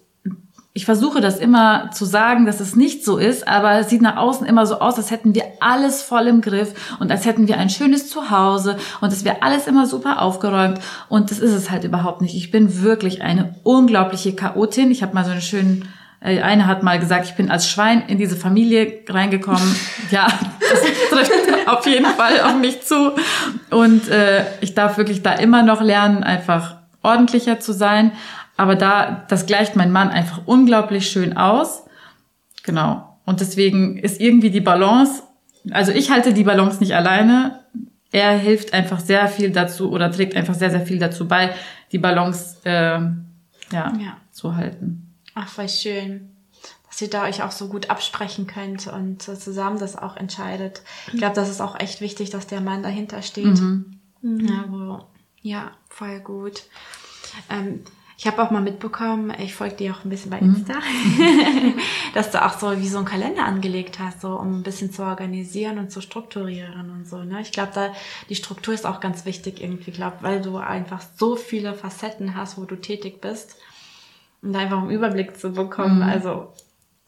[SPEAKER 3] ich versuche das immer zu sagen, dass es nicht so ist, aber es sieht nach außen immer so aus, als hätten wir alles voll im Griff und als hätten wir ein schönes Zuhause und es wäre alles immer super aufgeräumt und das ist es halt überhaupt nicht. Ich bin wirklich eine unglaubliche Chaotin. Ich habe mal so einen schönen äh, eine hat mal gesagt, ich bin als Schwein in diese Familie reingekommen. [LAUGHS] Ja, das trifft auf jeden Fall auf mich zu. Und äh, ich darf wirklich da immer noch lernen, einfach ordentlicher zu sein. Aber da, das gleicht mein Mann einfach unglaublich schön aus. Genau. Und deswegen ist irgendwie die Balance, also ich halte die Balance nicht alleine. Er hilft einfach sehr viel dazu oder trägt einfach sehr, sehr viel dazu bei, die Balance äh, ja, ja. zu halten.
[SPEAKER 2] Ach, voll schön dass ihr da euch auch so gut absprechen könnt und zusammen das auch entscheidet. Ich glaube, das ist auch echt wichtig, dass der Mann dahinter steht. Mhm. Ja, wo, ja, voll gut. Ähm, ich habe auch mal mitbekommen, ich folge dir auch ein bisschen bei mhm. Insta, mhm. [LAUGHS] dass du auch so wie so einen Kalender angelegt hast, so um ein bisschen zu organisieren und zu strukturieren und so. Ne? Ich glaube, da die Struktur ist auch ganz wichtig irgendwie, glaube, weil du einfach so viele Facetten hast, wo du tätig bist, um da einfach einen Überblick zu bekommen. Mhm. Also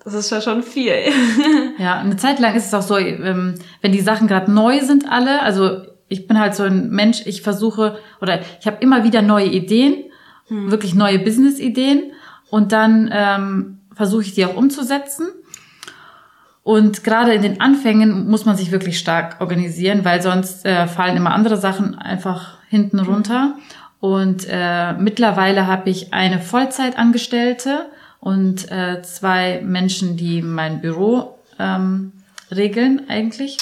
[SPEAKER 2] das ist ja schon viel. [LAUGHS]
[SPEAKER 3] ja, eine Zeit lang ist es auch so, ähm, wenn die Sachen gerade neu sind alle, also ich bin halt so ein Mensch, ich versuche oder ich habe immer wieder neue Ideen hm. wirklich neue Business-Ideen und dann ähm, versuche ich die auch umzusetzen. Und gerade in den Anfängen muss man sich wirklich stark organisieren, weil sonst äh, fallen immer andere Sachen einfach hinten hm. runter. Und äh, mittlerweile habe ich eine Vollzeitangestellte und äh, zwei Menschen, die mein Büro ähm, regeln eigentlich.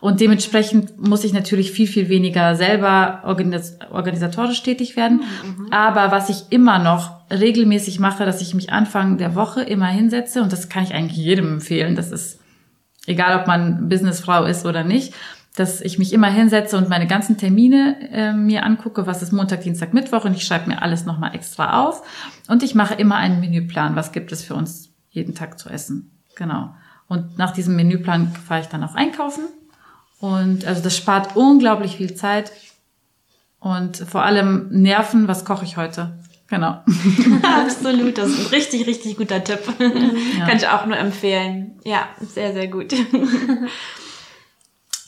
[SPEAKER 3] Und dementsprechend muss ich natürlich viel, viel weniger selber organis organisatorisch tätig werden. Mhm. Aber was ich immer noch regelmäßig mache, dass ich mich Anfang der Woche immer hinsetze, und das kann ich eigentlich jedem empfehlen, das ist egal, ob man Businessfrau ist oder nicht, dass ich mich immer hinsetze und meine ganzen Termine äh, mir angucke, was ist Montag, Dienstag, Mittwoch und ich schreibe mir alles nochmal extra auf. Und ich mache immer einen Menüplan, was gibt es für uns jeden Tag zu essen. Genau. Und nach diesem Menüplan fahre ich dann auch einkaufen. Und also das spart unglaublich viel Zeit und vor allem Nerven. Was koche ich heute? Genau. [LAUGHS] [LAUGHS]
[SPEAKER 2] Absolut, das ist ein richtig, richtig guter Tipp. Ja. Kann ich auch nur empfehlen. Ja, sehr, sehr gut. [LAUGHS]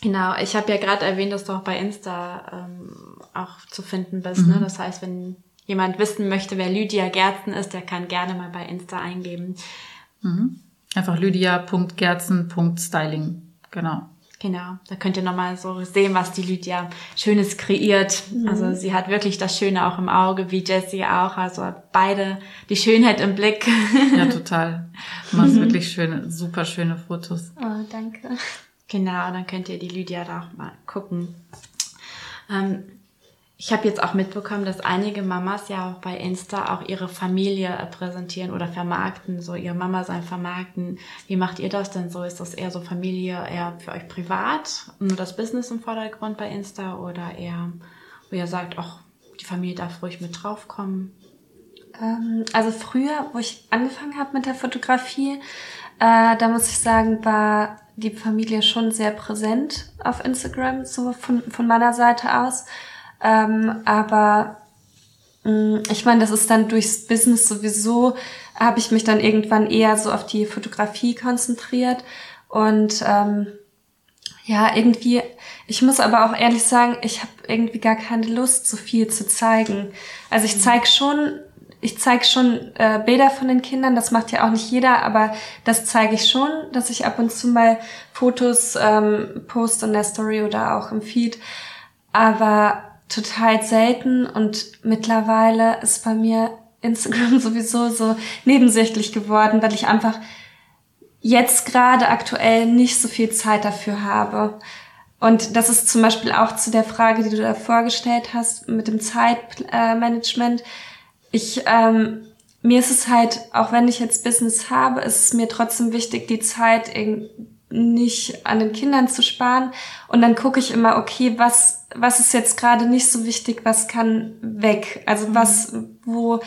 [SPEAKER 2] genau, ich habe ja gerade erwähnt, dass du auch bei Insta ähm, auch zu finden bist. Ne? Mhm. Ne? Das heißt, wenn jemand wissen möchte, wer Lydia Gerzen ist, der kann gerne mal bei Insta eingeben.
[SPEAKER 3] Mhm. Einfach lydia.gerzen.styling. Genau.
[SPEAKER 2] Genau, da könnt ihr nochmal so sehen, was die Lydia Schönes kreiert. Mhm. Also sie hat wirklich das Schöne auch im Auge, wie Jessie auch. Also beide die Schönheit im Blick.
[SPEAKER 3] Ja, [LAUGHS] total. Du machst mhm. [LAUGHS] wirklich schöne, super schöne Fotos.
[SPEAKER 4] Oh, danke.
[SPEAKER 2] Genau, dann könnt ihr die Lydia da auch mal gucken. Ähm, ich habe jetzt auch mitbekommen, dass einige Mamas ja auch bei Insta auch ihre Familie präsentieren oder vermarkten, so ihre Mama sein vermarkten. Wie macht ihr das denn so? Ist das eher so Familie, eher für euch privat, nur das Business im Vordergrund bei Insta oder eher, wo ihr sagt, ach, die Familie darf ruhig mit draufkommen?
[SPEAKER 4] Ähm, also früher, wo ich angefangen habe mit der Fotografie, äh, da muss ich sagen, war die Familie schon sehr präsent auf Instagram, so von, von meiner Seite aus. Ähm, aber mh, mm, ich meine, das ist dann durchs Business sowieso, habe ich mich dann irgendwann eher so auf die Fotografie konzentriert. Und ähm, ja, irgendwie, ich muss aber auch ehrlich sagen, ich habe irgendwie gar keine Lust, so viel zu zeigen. Also ich zeige schon, ich zeige schon äh, Bilder von den Kindern, das macht ja auch nicht jeder, aber das zeige ich schon, dass ich ab und zu mal Fotos ähm, poste in der Story oder auch im Feed. Aber total selten und mittlerweile ist bei mir Instagram [LAUGHS] sowieso so nebensächlich geworden, weil ich einfach jetzt gerade aktuell nicht so viel Zeit dafür habe. Und das ist zum Beispiel auch zu der Frage, die du da vorgestellt hast mit dem Zeitmanagement. Ich, ähm, mir ist es halt, auch wenn ich jetzt Business habe, ist es mir trotzdem wichtig, die Zeit nicht an den Kindern zu sparen. Und dann gucke ich immer, okay, was, was ist jetzt gerade nicht so wichtig, was kann weg? Also mhm. was, wo,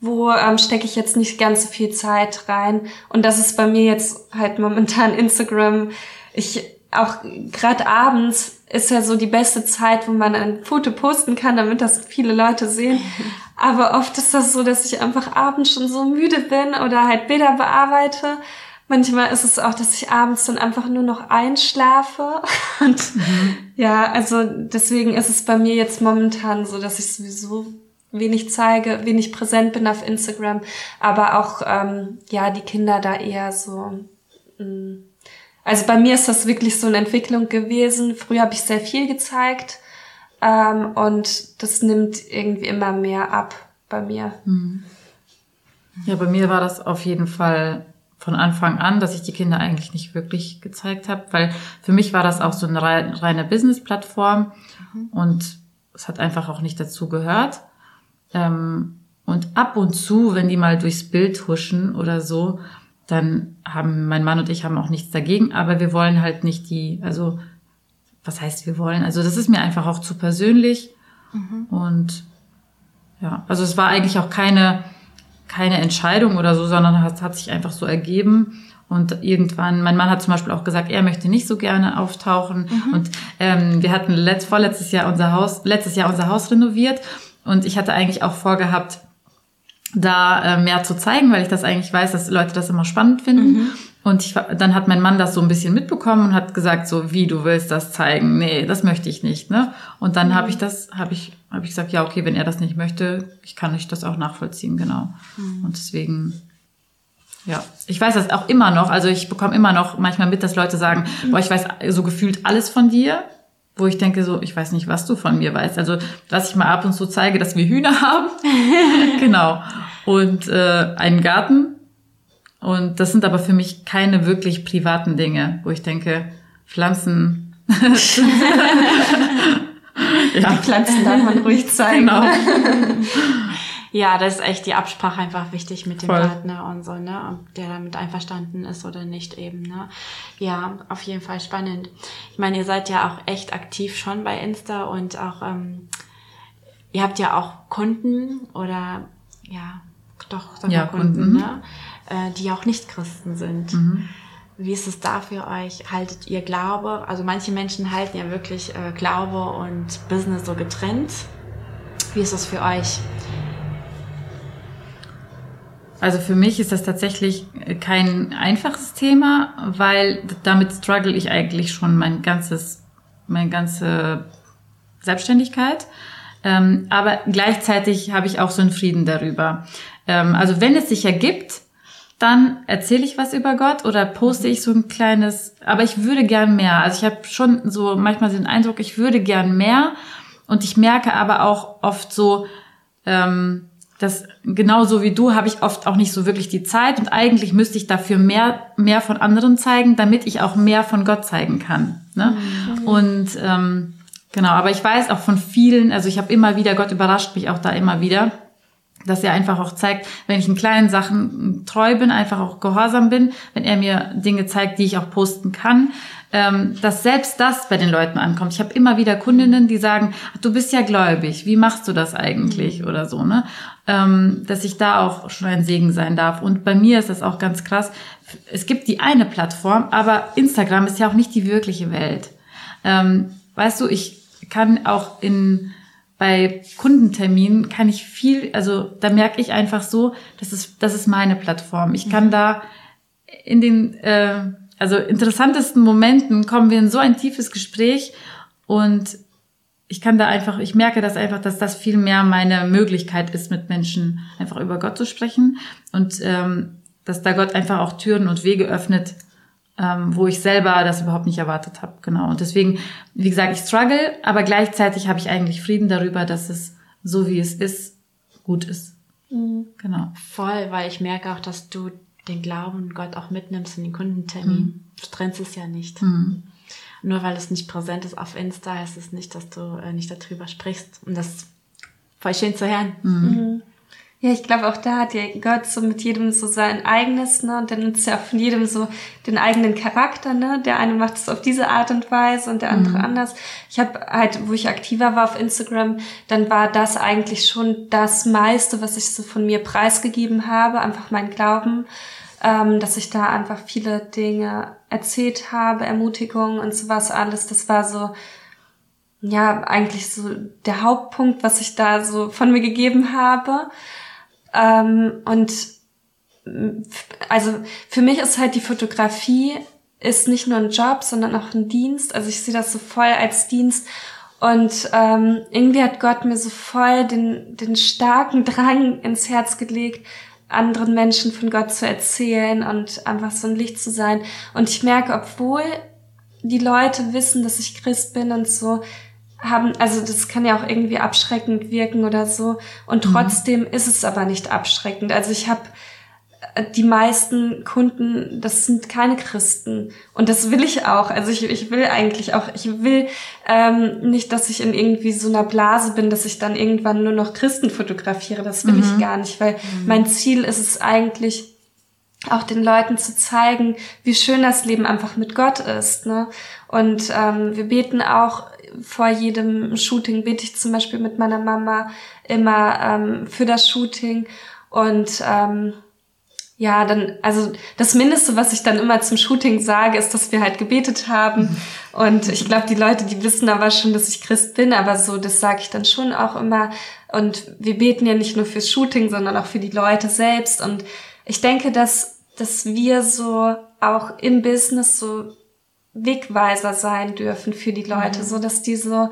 [SPEAKER 4] wo ähm, stecke ich jetzt nicht ganz so viel Zeit rein? Und das ist bei mir jetzt halt momentan Instagram. Ich auch gerade abends ist ja so die beste Zeit, wo man ein Foto posten kann, damit das viele Leute sehen. [LAUGHS] Aber oft ist das so, dass ich einfach abends schon so müde bin oder halt Bilder bearbeite Manchmal ist es auch, dass ich abends dann einfach nur noch einschlafe. [LAUGHS] Und mhm. ja, also deswegen ist es bei mir jetzt momentan so, dass ich sowieso wenig zeige, wenig präsent bin auf Instagram, aber auch ähm, ja die Kinder da eher so. Mh. Mm. Also bei mir ist das wirklich so eine Entwicklung gewesen. Früher habe ich sehr viel gezeigt ähm, und das nimmt irgendwie immer mehr ab bei mir.
[SPEAKER 3] Mhm. Ja, bei mir war das auf jeden Fall von Anfang an, dass ich die Kinder eigentlich nicht wirklich gezeigt habe, weil für mich war das auch so eine reine Business-Plattform mhm. und es hat einfach auch nicht dazu gehört. Ähm, und ab und zu, wenn die mal durchs Bild huschen oder so, dann haben mein Mann und ich haben auch nichts dagegen, aber wir wollen halt nicht die, also was heißt wir wollen? Also das ist mir einfach auch zu persönlich mhm. und ja, also es war eigentlich auch keine keine Entscheidung oder so, sondern hat, hat sich einfach so ergeben. Und irgendwann, mein Mann hat zum Beispiel auch gesagt, er möchte nicht so gerne auftauchen. Mhm. Und ähm, wir hatten letzt, vorletztes Jahr unser Haus, letztes Jahr unser Haus renoviert. Und ich hatte eigentlich auch vorgehabt, da äh, mehr zu zeigen, weil ich das eigentlich weiß, dass Leute das immer spannend finden. Mhm. Und ich, dann hat mein Mann das so ein bisschen mitbekommen und hat gesagt, so wie du willst das zeigen. Nee, das möchte ich nicht. Ne? Und dann mhm. habe ich das, habe ich, habe ich gesagt, ja, okay, wenn er das nicht möchte, ich kann euch das auch nachvollziehen, genau. Mhm. Und deswegen, ja, ich weiß das auch immer noch. Also ich bekomme immer noch manchmal mit, dass Leute sagen, boah, ich weiß so gefühlt alles von dir wo ich denke so, ich weiß nicht, was du von mir weißt. Also, dass ich mal ab und zu zeige, dass wir Hühner [LAUGHS] haben. genau. Und äh, einen Garten und das sind aber für mich keine wirklich privaten Dinge, wo ich denke, Pflanzen. [LAUGHS]
[SPEAKER 4] ja. Die Pflanzen darf man ruhig [LAUGHS] zeigen. Genau.
[SPEAKER 2] Ja, das ist echt die Absprache einfach wichtig mit dem Voll. Partner und so, ne? Ob der damit einverstanden ist oder nicht eben, ne? Ja, auf jeden Fall spannend. Ich meine, ihr seid ja auch echt aktiv schon bei Insta und auch, ähm, ihr habt ja auch Kunden oder ja, doch, sag ja, Kunden, Kunden, ne? äh, die auch nicht Christen sind. Mhm. Wie ist es da für euch? Haltet ihr Glaube? Also manche Menschen halten ja wirklich äh, Glaube und Business so getrennt. Wie ist es für euch?
[SPEAKER 3] Also für mich ist das tatsächlich kein einfaches Thema, weil damit struggle ich eigentlich schon mein ganzes, meine ganze Selbstständigkeit. Ähm, aber gleichzeitig habe ich auch so einen Frieden darüber. Ähm, also wenn es sich ergibt, dann erzähle ich was über Gott oder poste ich so ein kleines, aber ich würde gern mehr. Also ich habe schon so manchmal den Eindruck, ich würde gern mehr und ich merke aber auch oft so, ähm, dass genauso wie du habe ich oft auch nicht so wirklich die Zeit und eigentlich müsste ich dafür mehr mehr von anderen zeigen, damit ich auch mehr von Gott zeigen kann. Ne? Mhm. Und ähm, genau, aber ich weiß auch von vielen, also ich habe immer wieder, Gott überrascht mich auch da immer wieder dass er einfach auch zeigt, wenn ich in kleinen Sachen treu bin, einfach auch gehorsam bin, wenn er mir Dinge zeigt, die ich auch posten kann, ähm, dass selbst das bei den Leuten ankommt. Ich habe immer wieder Kundinnen, die sagen, du bist ja gläubig, wie machst du das eigentlich mhm. oder so, ne? Ähm, dass ich da auch schon ein Segen sein darf. Und bei mir ist das auch ganz krass. Es gibt die eine Plattform, aber Instagram ist ja auch nicht die wirkliche Welt. Ähm, weißt du, ich kann auch in bei Kundenterminen kann ich viel, also da merke ich einfach so, das ist, das ist meine Plattform. Ich kann mhm. da in den äh, also interessantesten Momenten kommen wir in so ein tiefes Gespräch und ich kann da einfach, ich merke das einfach, dass das viel mehr meine Möglichkeit ist, mit Menschen einfach über Gott zu sprechen und ähm, dass da Gott einfach auch Türen und Wege öffnet, ähm, wo ich selber das überhaupt nicht erwartet habe. Genau. Und deswegen, wie gesagt, ich struggle, aber gleichzeitig habe ich eigentlich Frieden darüber, dass es so wie es ist, gut ist.
[SPEAKER 2] Mhm. Genau. Voll, weil ich merke auch, dass du den Glauben Gott auch mitnimmst in den Kundentermin. Mhm. Du trennst es ja nicht. Mhm. Nur weil es nicht präsent ist auf Insta, heißt es nicht, dass du äh, nicht darüber sprichst. Und das ist voll schön zu hören.
[SPEAKER 4] Mhm. Ja, ich glaube, auch da hat ja Gott so mit jedem so sein eigenes, ne? Und dann nutzt ja auch von jedem so den eigenen Charakter, ne? Der eine macht es auf diese Art und Weise und der andere mhm. anders. Ich habe halt, wo ich aktiver war auf Instagram, dann war das eigentlich schon das meiste, was ich so von mir preisgegeben habe, einfach mein Glauben, ähm, dass ich da einfach viele Dinge erzählt habe, Ermutigungen und sowas alles. Das war so, ja, eigentlich so der Hauptpunkt, was ich da so von mir gegeben habe. Ähm, und also für mich ist halt die Fotografie ist nicht nur ein Job, sondern auch ein Dienst. Also ich sehe das so voll als Dienst. Und ähm, irgendwie hat Gott mir so voll den, den starken Drang ins Herz gelegt, anderen Menschen von Gott zu erzählen und einfach so ein Licht zu sein. Und ich merke, obwohl die Leute wissen, dass ich Christ bin und so, haben, also das kann ja auch irgendwie abschreckend wirken oder so. Und mhm. trotzdem mhm. ist es aber nicht abschreckend. Also ich habe äh, die meisten Kunden, das sind keine Christen. Und das will ich auch. Also ich, ich will eigentlich auch, ich will ähm, nicht, dass ich in irgendwie so einer Blase bin, dass ich dann irgendwann nur noch Christen fotografiere. Das will mhm. ich gar nicht, weil mhm. mein Ziel ist es eigentlich, auch den Leuten zu zeigen, wie schön das Leben einfach mit Gott ist. Ne? Und ähm, wir beten auch vor jedem Shooting bete ich zum Beispiel mit meiner Mama immer ähm, für das Shooting und ähm, ja, dann, also das Mindeste, was ich dann immer zum Shooting sage, ist, dass wir halt gebetet haben. [LAUGHS] Und ich glaube, die Leute, die wissen aber schon, dass ich Christ bin, aber so, das sage ich dann schon auch immer. Und wir beten ja nicht nur fürs Shooting, sondern auch für die Leute selbst. Und ich denke, dass, dass wir so auch im Business so Wegweiser sein dürfen für die Leute, mhm. so dass die so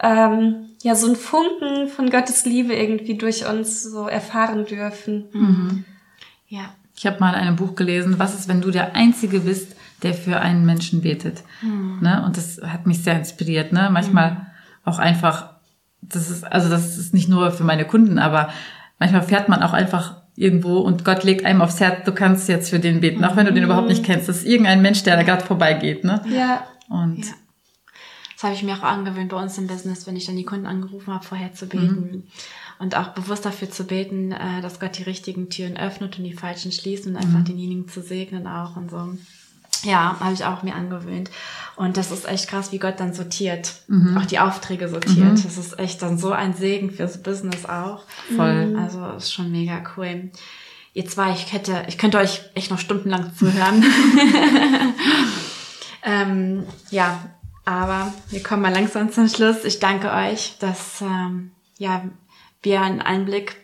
[SPEAKER 4] ähm, ja so ein Funken von Gottes Liebe irgendwie durch uns so erfahren dürfen.
[SPEAKER 3] Mhm. Ja. Ich habe mal in einem Buch gelesen, was ist, wenn du der Einzige bist, der für einen Menschen betet. Mhm. Ne? Und das hat mich sehr inspiriert. Ne? Manchmal mhm. auch einfach, das ist, also das ist nicht nur für meine Kunden, aber manchmal fährt man auch einfach irgendwo und Gott legt einem aufs Herz, du kannst jetzt für den beten, auch wenn du den überhaupt nicht kennst. Das ist irgendein Mensch, der da gerade vorbeigeht, ne?
[SPEAKER 4] Ja.
[SPEAKER 3] Und ja.
[SPEAKER 2] das habe ich mir auch angewöhnt bei uns im Business, wenn ich dann die Kunden angerufen habe, vorher zu beten. Mhm. Und auch bewusst dafür zu beten, äh, dass Gott die richtigen Türen öffnet und die falschen schließt und einfach mhm. denjenigen zu segnen auch und so. Ja, habe ich auch mir angewöhnt. Und das ist echt krass, wie Gott dann sortiert. Mhm. Auch die Aufträge sortiert. Mhm. Das ist echt dann so ein Segen fürs Business auch.
[SPEAKER 3] Voll.
[SPEAKER 2] Mhm. Also ist schon mega cool. Ihr zwei, ich hätte, ich könnte euch echt noch stundenlang zuhören. [LAUGHS] ähm, ja, aber wir kommen mal langsam zum Schluss. Ich danke euch, dass ähm, ja, wir einen Einblick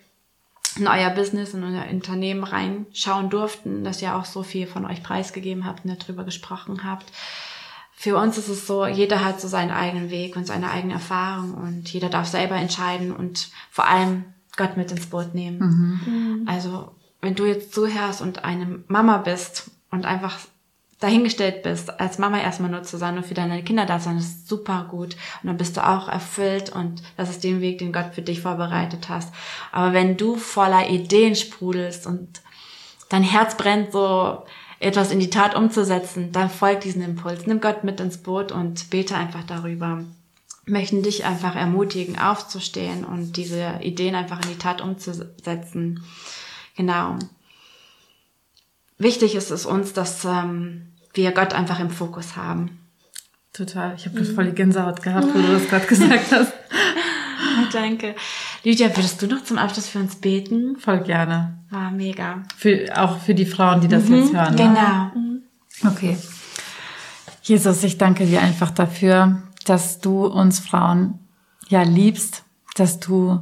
[SPEAKER 2] in euer Business, in euer Unternehmen reinschauen durften, dass ihr auch so viel von euch preisgegeben habt und darüber gesprochen habt. Für uns ist es so, jeder hat so seinen eigenen Weg und seine eigene Erfahrung und jeder darf selber entscheiden und vor allem Gott mit ins Boot nehmen. Mhm. Also wenn du jetzt zuhörst und eine Mama bist und einfach dahingestellt bist, als Mama erstmal nur zu sein und für deine Kinder da sein, ist super gut. Und dann bist du auch erfüllt und das ist den Weg, den Gott für dich vorbereitet hast. Aber wenn du voller Ideen sprudelst und dein Herz brennt, so etwas in die Tat umzusetzen, dann folgt diesen Impuls. Nimm Gott mit ins Boot und bete einfach darüber. Möchten dich einfach ermutigen, aufzustehen und diese Ideen einfach in die Tat umzusetzen. Genau wichtig ist es uns, dass ähm, wir Gott einfach im Fokus haben.
[SPEAKER 3] Total. Ich habe mhm. voll die Gänsehaut gehabt, wo du das gerade gesagt hast. [LAUGHS]
[SPEAKER 2] Danke. Lydia, würdest du noch zum Abschluss für uns beten?
[SPEAKER 3] Voll gerne.
[SPEAKER 2] War mega.
[SPEAKER 3] Für, auch für die Frauen, die das mhm, jetzt hören.
[SPEAKER 2] Ne? Genau. Mhm.
[SPEAKER 3] Okay. Jesus, ich danke dir einfach dafür, dass du uns Frauen ja liebst, dass du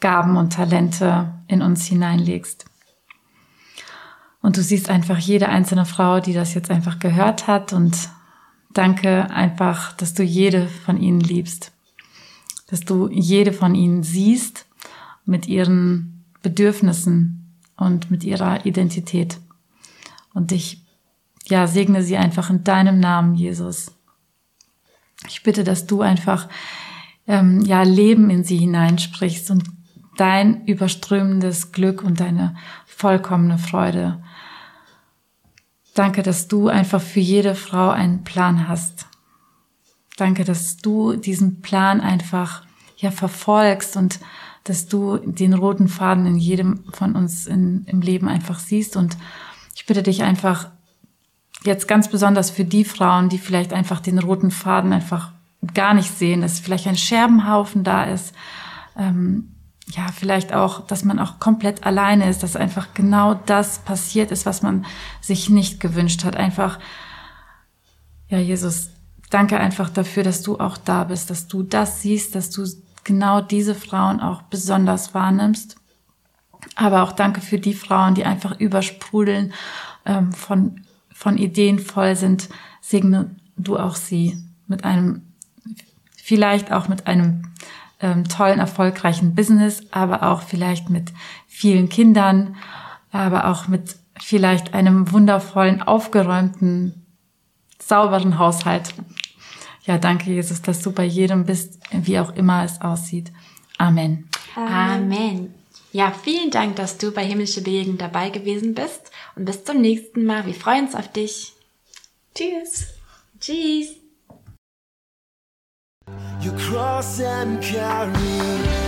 [SPEAKER 3] Gaben und Talente in uns hineinlegst. Und du siehst einfach jede einzelne Frau, die das jetzt einfach gehört hat. Und danke einfach, dass du jede von ihnen liebst. Dass du jede von ihnen siehst mit ihren Bedürfnissen und mit ihrer Identität. Und ich, ja, segne sie einfach in deinem Namen, Jesus. Ich bitte, dass du einfach, ähm, ja, Leben in sie hineinsprichst und dein überströmendes Glück und deine vollkommene Freude Danke, dass du einfach für jede Frau einen Plan hast. Danke, dass du diesen Plan einfach ja verfolgst und dass du den roten Faden in jedem von uns in, im Leben einfach siehst. Und ich bitte dich einfach jetzt ganz besonders für die Frauen, die vielleicht einfach den roten Faden einfach gar nicht sehen, dass vielleicht ein Scherbenhaufen da ist, ähm, ja, vielleicht auch, dass man auch komplett alleine ist, dass einfach genau das passiert ist, was man sich nicht gewünscht hat. Einfach, ja, Jesus, danke einfach dafür, dass du auch da bist, dass du das siehst, dass du genau diese Frauen auch besonders wahrnimmst. Aber auch danke für die Frauen, die einfach übersprudeln, ähm, von, von Ideen voll sind. Segne du auch sie mit einem, vielleicht auch mit einem ähm, tollen, erfolgreichen Business, aber auch vielleicht mit vielen Kindern, aber auch mit vielleicht einem wundervollen, aufgeräumten, sauberen Haushalt. Ja, danke, Jesus, dass du bei jedem bist, wie auch immer es aussieht. Amen.
[SPEAKER 2] Amen. Ja, vielen Dank, dass du bei Himmlische Begegnung dabei gewesen bist und bis zum nächsten Mal. Wir freuen uns auf dich.
[SPEAKER 4] Tschüss.
[SPEAKER 2] Tschüss.
[SPEAKER 1] You cross and carry